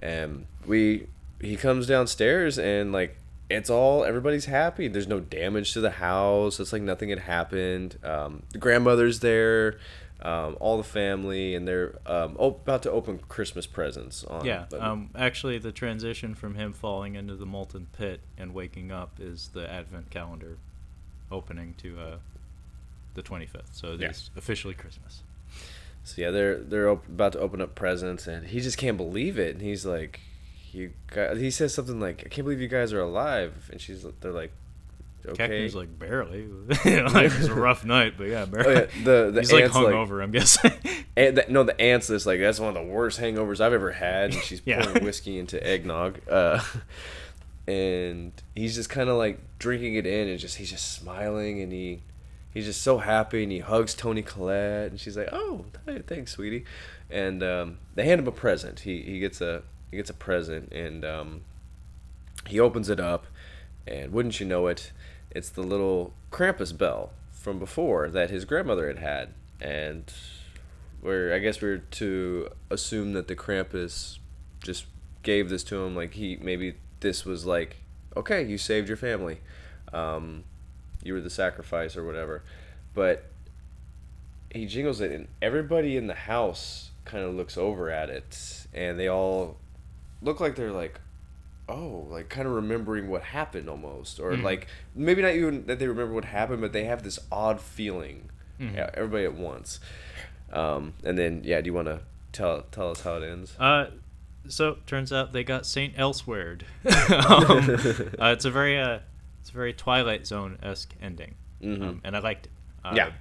And we, he comes downstairs and like it's all everybody's happy. There's no damage to the house. It's like nothing had happened. Um, the grandmother's there. Um, all the family, and they're um, oh, about to open Christmas presents. On Yeah. Um. Actually, the transition from him falling into the molten pit and waking up is the Advent calendar opening to uh, the 25th. So it is Yeah. officially Christmas. So yeah, they're they're op- about to open up presents, and he just can't believe it. And he's like, "You guys," he says something like, "I can't believe you guys are alive." And she's they're like, "Okay." Koechner's like barely. like it's a rough night, but yeah, oh barely. yeah, the the He's like hungover. I'm guessing. and the, no, the aunt's this like that's one of the worst hangovers I've ever had. And she's Yeah. pouring whiskey into eggnog, uh, and he's just kind of like drinking it in, and just he's just smiling, and he he's just so happy, and he hugs Toni Collette, and she's like, "Oh, thanks, sweetie," and um, they hand him a present. He he gets a he gets a present, and um, he opens it up, and wouldn't you know it, it's the little Krampus bell from before that his grandmother had had, and we're I guess we're to assume that the Krampus just gave this to him, like he maybe this was like, okay, you saved your family, um, you were the sacrifice or whatever, but he jingles it, and everybody in the house kind of looks over at it, and they all look like they're like, oh, like kind of remembering what happened almost, or Mhm. like maybe not even that they remember what happened, but they have this odd feeling, Mhm. yeah, everybody at once. Um, and then yeah, do you want to tell tell us how it ends? Uh, so turns out they got Saint Elsewhered. um, uh, it's a very uh, it's a very Twilight Zone esque ending, Mhm. um, and I liked it. Uh, Yeah.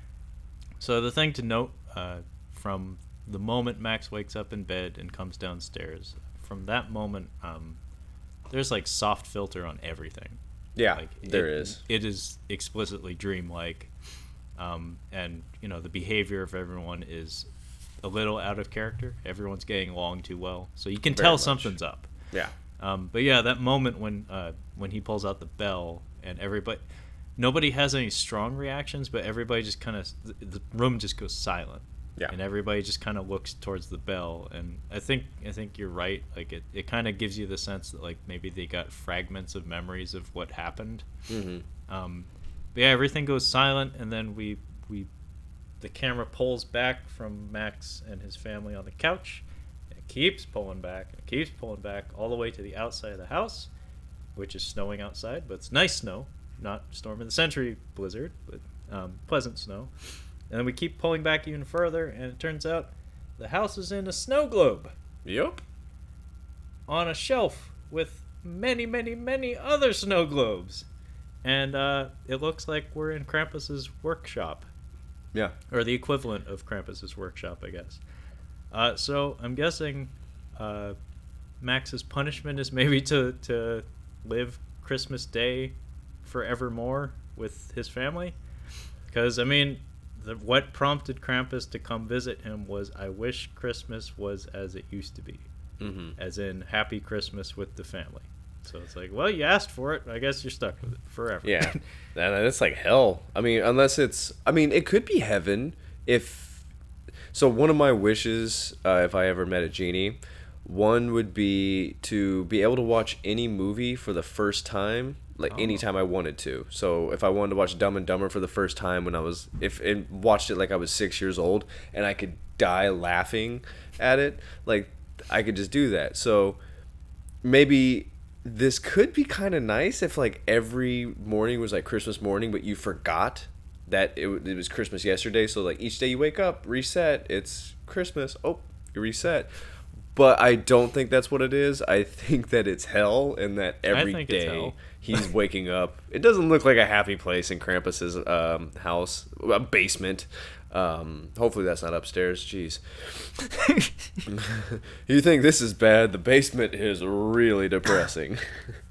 So the thing to note uh, from the moment Max wakes up in bed and comes downstairs, from that moment, um, there's like soft filter on everything. Yeah, Like there it, is. It is explicitly dreamlike, um, and you know the behavior of everyone is a little out of character. Everyone's getting along too well, so you can Very tell much. something's up. Yeah. Um, but yeah, that moment when uh, when he pulls out the bell and everybody, nobody has any strong reactions, but everybody just kind of the, room just goes silent. Yeah. And everybody just kind of looks towards the bell, and I think I think you're right. Like it, it kind of gives you the sense that like maybe they got fragments of memories of what happened. Mm-hmm. Um, but yeah, everything goes silent, and then we we the camera pulls back from Max and his family on the couch. And it keeps pulling back, and it keeps pulling back all the way to the outside of the house, which is snowing outside, but it's nice snow, not storm of the century blizzard, but um, pleasant snow. And then we keep pulling back even further, and it turns out the house is in a snow globe Yep. on a shelf with many, many, many other snow globes. And uh, it looks like we're in Krampus's workshop, Yeah. or the equivalent of Krampus's workshop, I guess. Uh, so I'm guessing uh, Max's punishment is maybe to, to live Christmas Day forevermore with his family. Because, I mean, the, what prompted Krampus to come visit him was, I wish Christmas was as it used to be Mm-hmm. as in happy christmas with the family so it's like well you asked for it i guess you're stuck with it forever Yeah, and that's like hell. I mean, unless it's, I mean, it could be heaven if. So one of my wishes, uh, if I ever met a genie, one would be to be able to watch any movie for the first time, like Oh. anytime I wanted to. So if I wanted to watch Dumb and Dumber for the first time when I was, if and watched it like I was six years old, and I could die laughing at it, like I could just do that. So maybe this could be kind of nice if like every morning was like Christmas morning, but you forgot that it, it was Christmas yesterday. So like each day you wake up, reset, it's Christmas. Oh, you reset. But I don't think that's what it is. I think that it's hell, and that every day he's waking up. It doesn't look like a happy place in Krampus's um, house, a basement. Um, hopefully that's not upstairs. Jeez. you think this is bad? The basement is really depressing.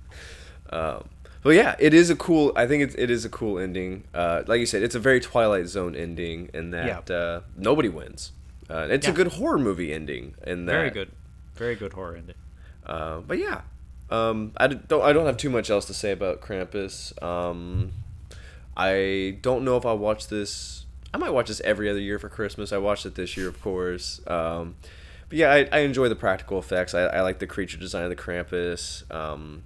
um, but yeah, it is a cool. I think it's, it is a cool ending. Uh, like you said, it's a very Twilight Zone ending, in that uh, nobody wins. Uh, it's a good horror movie ending. In that, very good very good horror ending uh, but yeah, um, I don't. I don't have too much else to say about Krampus. Um, I don't know if I'll watch this. I might watch this every other year for Christmas. I watched it this year, of course. Um, but yeah, I, I enjoy the practical effects. I, I like the creature design of the Krampus. Um,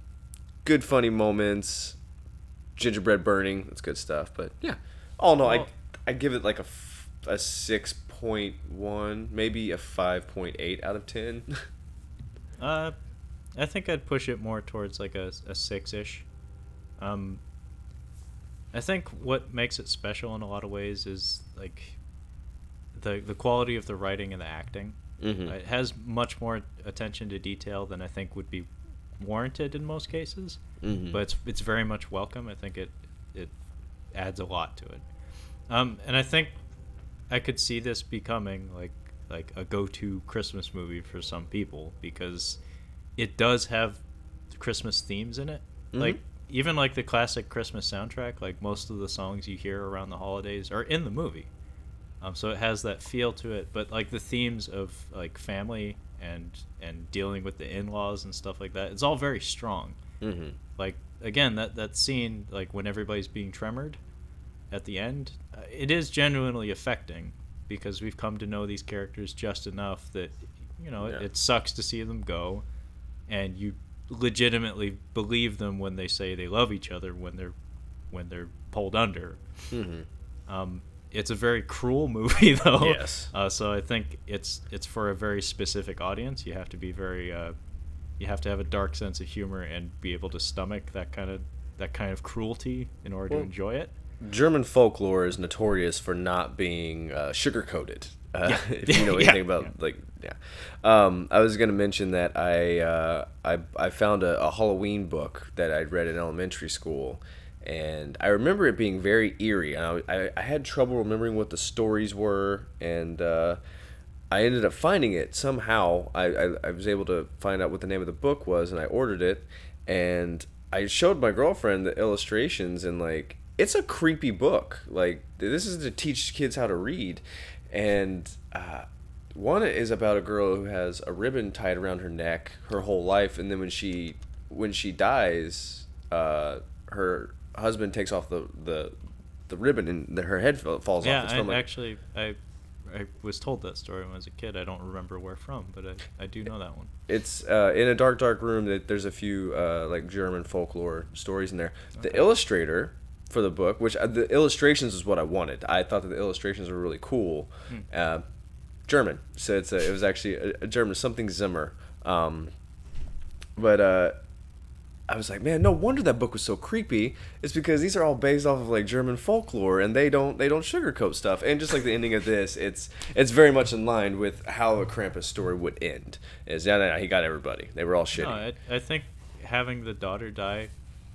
good funny moments. Gingerbread burning. That's good stuff. But yeah, all in all, Well- I I give it like a, six point one, maybe a five point eight out of ten. uh i think i'd push it more towards like a, a six-ish um i think what makes it special in a lot of ways is like the the quality of the writing and the acting Mhm. it has much more attention to detail than i think would be warranted in most cases Mhm. but it's it's very much welcome. I think it it adds a lot to it. Um, and I think I could see this becoming like like a go-to Christmas movie for some people because it does have Christmas themes in it. Like Mhm. even like the classic Christmas soundtrack, like most of the songs you hear around the holidays are in the movie. Um, so it has that feel to it, but like the themes of like family and and dealing with the in-laws and stuff like that, it's all very strong Mhm. like again that that scene like when everybody's being tremored at the end uh, it is genuinely affecting because we've come to know these characters just enough that you know Yeah. it, it sucks to see them go and you legitimately believe them when they say they love each other when they're when they're pulled under Mhm. um, it's a very cruel movie though Yes. uh, so i think it's it's for a very specific audience you have to be very uh, you have to have a dark sense of humor and be able to stomach that kind of that kind of cruelty in order Well- to enjoy it German folklore is notorious for not being uh, sugar coated. Uh, Yeah. if you know Yeah. anything about like yeah, um, I was gonna mention that I uh, I I found a, a Halloween book that I'd read in elementary school, and I remember it being very eerie. And I, I, I had trouble remembering what the stories were, and uh, I ended up finding it somehow. I, I, I was able to find out what the name of the book was, and I ordered it. And I showed my girlfriend the illustrations, and like, it's a creepy book. Like, this is to teach kids how to read. And uh, one is about a girl who has a ribbon tied around her neck her whole life, and then when she when she dies, uh, her husband takes off the the the ribbon and the, her head falls yeah off. It's I, like actually i I was told that story when I was a kid. I don't remember where from, but I, I do know that one. It's uh, in a dark, dark room. That there's a few uh, like German folklore stories in there. The illustrator for the book, which uh, the illustrations is what I wanted. I thought that the illustrations were really cool. Uh, German, so it's a, it was actually a, a German something Zimmer. Um, but uh, I was like, man, no wonder that book was so creepy. It's because these are all based off of like German folklore, and they don't they don't sugarcoat stuff. And just like the ending of this, it's it's very much in line with how a Krampus story would end. Is yeah, no, no, he got everybody. They were all shitty. No, I, I think having the daughter die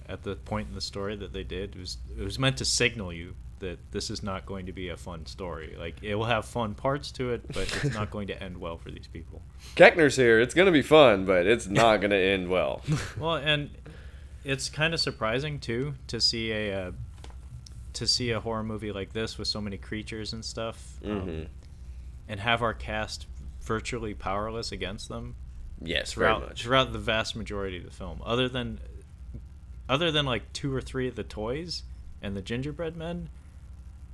at the point in the story that they did It was it was meant to signal you that this is not going to be a fun story. Like it will have fun parts to it, but it's not going to end well for these people. Koechner's here. It's gonna be fun, but it's not gonna end well. Well, and it's kind of surprising too to see a uh, to see a horror movie like this with so many creatures and stuff, um, Mhm. and have our cast virtually powerless against them yes, very much. throughout the vast majority of the film. Other than other than like two or three of the toys and the gingerbread men,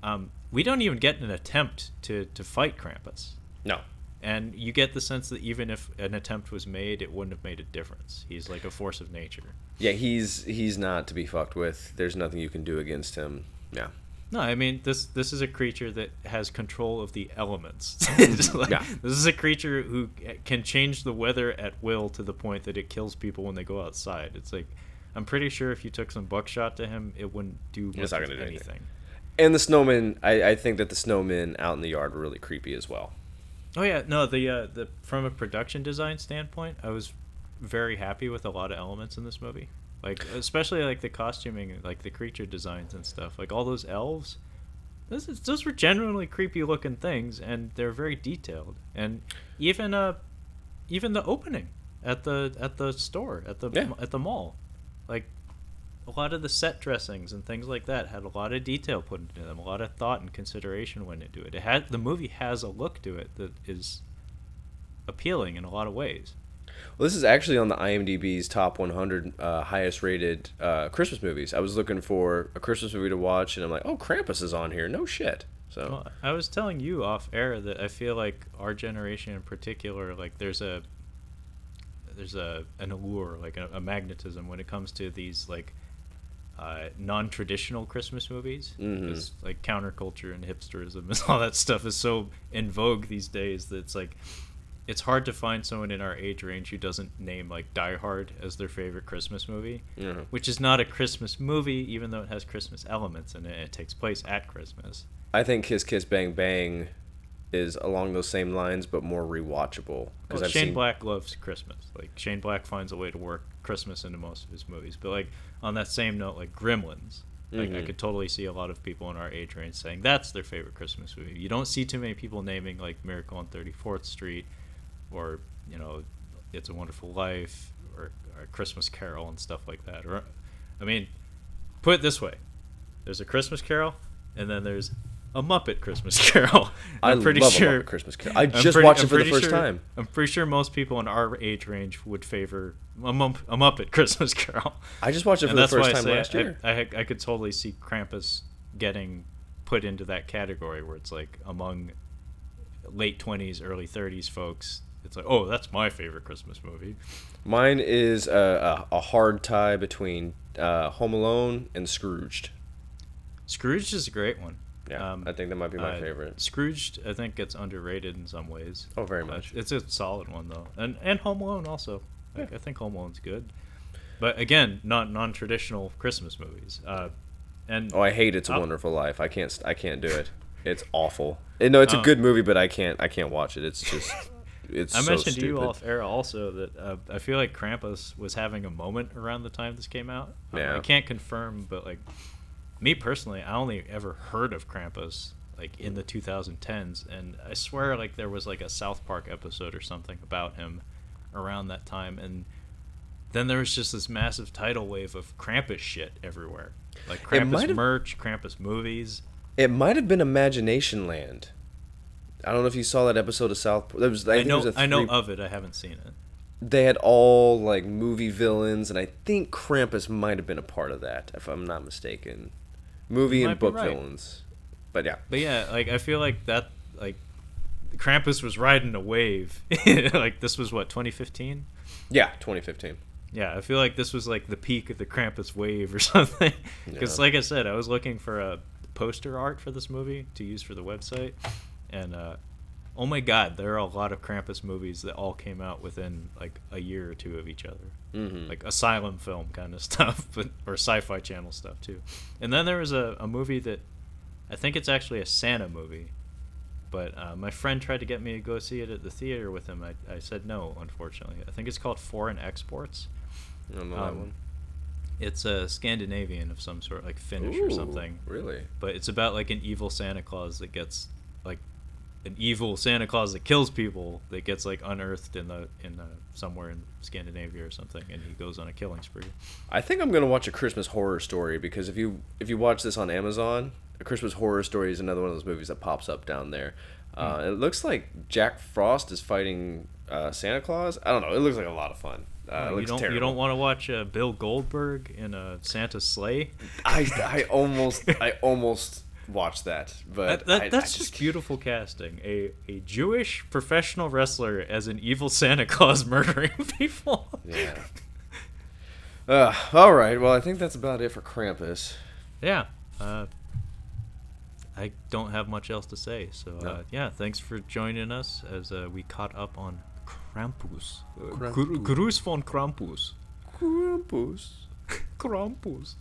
um, we don't even get an attempt to to fight Krampus. No. And you get the sense that even if an attempt was made, it wouldn't have made a difference. He's like a force of nature. Yeah, he's he's not to be fucked with. There's nothing you can do against him. Yeah. No, I mean this. This is a creature that has control of the elements. Like- Yeah. This is a creature who can change the weather at will to the point that it kills people when they go outside. It's like, I'm pretty sure if you took some buckshot to him, it wouldn't do It's not gonna do anything. anything. And the snowmen, I, I think that the snowmen out in the yard were really creepy as well. Oh yeah, no. The uh, the from a production design standpoint, I was very happy with a lot of elements in this movie. Like especially like the costuming, like the creature designs and stuff. Like all those elves. Those, is- those were genuinely creepy looking things, and they're very detailed. And even uh, even the opening at the at the store at the Yeah. at the mall, like a lot of the set dressings and things like that had a lot of detail put into them. A lot of thought and consideration went into it. It had the movie has a look to it that is appealing in a lot of ways. Well, this is actually on the IMDb's top 100 uh, highest rated uh, Christmas movies. I was looking for a Christmas movie to watch, and I'm like, oh, Krampus is on here. No shit. So Well, I was telling you off air that I feel like our generation in particular, like there's a there's a an allure, like a, a magnetism when it comes to these like uh, non-traditional Christmas movies. Mhm. Because like counterculture and hipsterism and all that stuff is so in vogue these days that it's like it's hard to find someone in our age range who doesn't name like Die Hard as their favorite Christmas movie, Mhm. which is not a Christmas movie, even though it has Christmas elements in it. It takes place at Christmas. I think Kiss Kiss Bang Bang is along those same lines, but more rewatchable. Well, I've Shane seen- Black loves Christmas. Like Shane Black finds a way to work Christmas into most of his movies. But like on that same note, like Gremlins, like I Mhm. could totally see a lot of people in our age range saying that's their favorite Christmas movie. You don't see too many people naming like Miracle on Thirty Fourth Street, or you know, It's a Wonderful Life, or, or Christmas Carol and stuff like that. Or, I mean, put it this way: there's a Christmas Carol, and then there's a Muppet Christmas Carol. I I'm pretty love a sure Muppet Christmas Carol. I just pretty- watched it for the first sure- time. I'm pretty sure most people in our age range would favor a, Mupp- a Muppet Christmas Carol. I just watched it for and the first time I last I, year. I, I, I could totally see Krampus getting put into that category where it's like among late 20s, early 30s folks. It's like, oh, that's my favorite Christmas movie. Mine is a, a, a hard tie between uh, Home Alone and Scrooged. Scrooge is a great one. Yeah, Um, I think that might be my uh, favorite. Scrooged, I think, gets underrated in some ways. Oh, very Uh, much. it's a solid one though, and and Home Alone also. Like, I think Home Alone's good, but again, not non-traditional Christmas movies. Uh, and Oh, I hate It's a I'll- Wonderful Life. I can't. I can't do it. It's awful. Eh, No, it's a Oh. good movie, but I can't. I can't watch it. It's just. It's. I so mentioned to you off air also that uh, I feel like Krampus was having a moment around the time this came out. Um, Yeah. I can't confirm, but like me personally, I only ever heard of Krampus like in the 2010s, and I swear like there was like a South Park episode or something about him around that time, and then there was just this massive tidal wave of Krampus shit everywhere, like Krampus merch, Krampus movies. It might have been Imagination Land. I don't know if you saw that episode of South. There was. I, I, think know, a I know of it. I haven't seen it. They had all like movie villains, and I think Krampus might have been a part of that, if I'm not mistaken. Movie and book right. villains. But yeah, But yeah, like I feel like that like Krampus was riding a wave. like this was what 2015. Yeah, 2015. Yeah, I feel like this was like the peak of the Krampus wave or something. Because, Yeah. like I said, I was looking for a poster art for this movie to use for the website, and uh, oh my god, there are a lot of Krampus movies that all came out within like a year or two of each other, Mhm. like asylum film kind of stuff, but or Sci-Fi Channel stuff too. And then there was a, a movie that I think it's actually a Santa movie. But uh, my friend tried to get me to go see it at the theater with him. I, I said no, unfortunately. I think it's called Foreign Exports. I don't know that Um, one. It's a Scandinavian of some sort, like Finnish or something. Really? But it's about like an evil Santa Claus that gets an evil Santa Claus that kills people that gets like unearthed in the in the, somewhere in Scandinavia or something, and he goes on a killing spree. I think I'm gonna watch a Christmas horror story because if you if you watch this on Amazon, a Christmas horror story is another one of those movies that pops up down there. Uh, It looks like Jack Frost is fighting uh, Santa Claus. I don't know. It looks like a lot of fun. Uh, it you looks don't terrible. you don't want to watch uh, Bill Goldberg in a Santa sleigh? I, I almost I almost watched that, but That, that, I- I that's just beautiful casting. A a Jewish professional wrestler as an evil Santa Claus murdering people. Yeah. Uh, all right. Well, I think that's about it for Krampus. yeah. Uh, I don't have much else to say. So uh, yeah, thanks for joining us as uh, we caught up on Krampus. Uh, Krampus. Gru- Gruß von Krampus. Krampus. Krampus.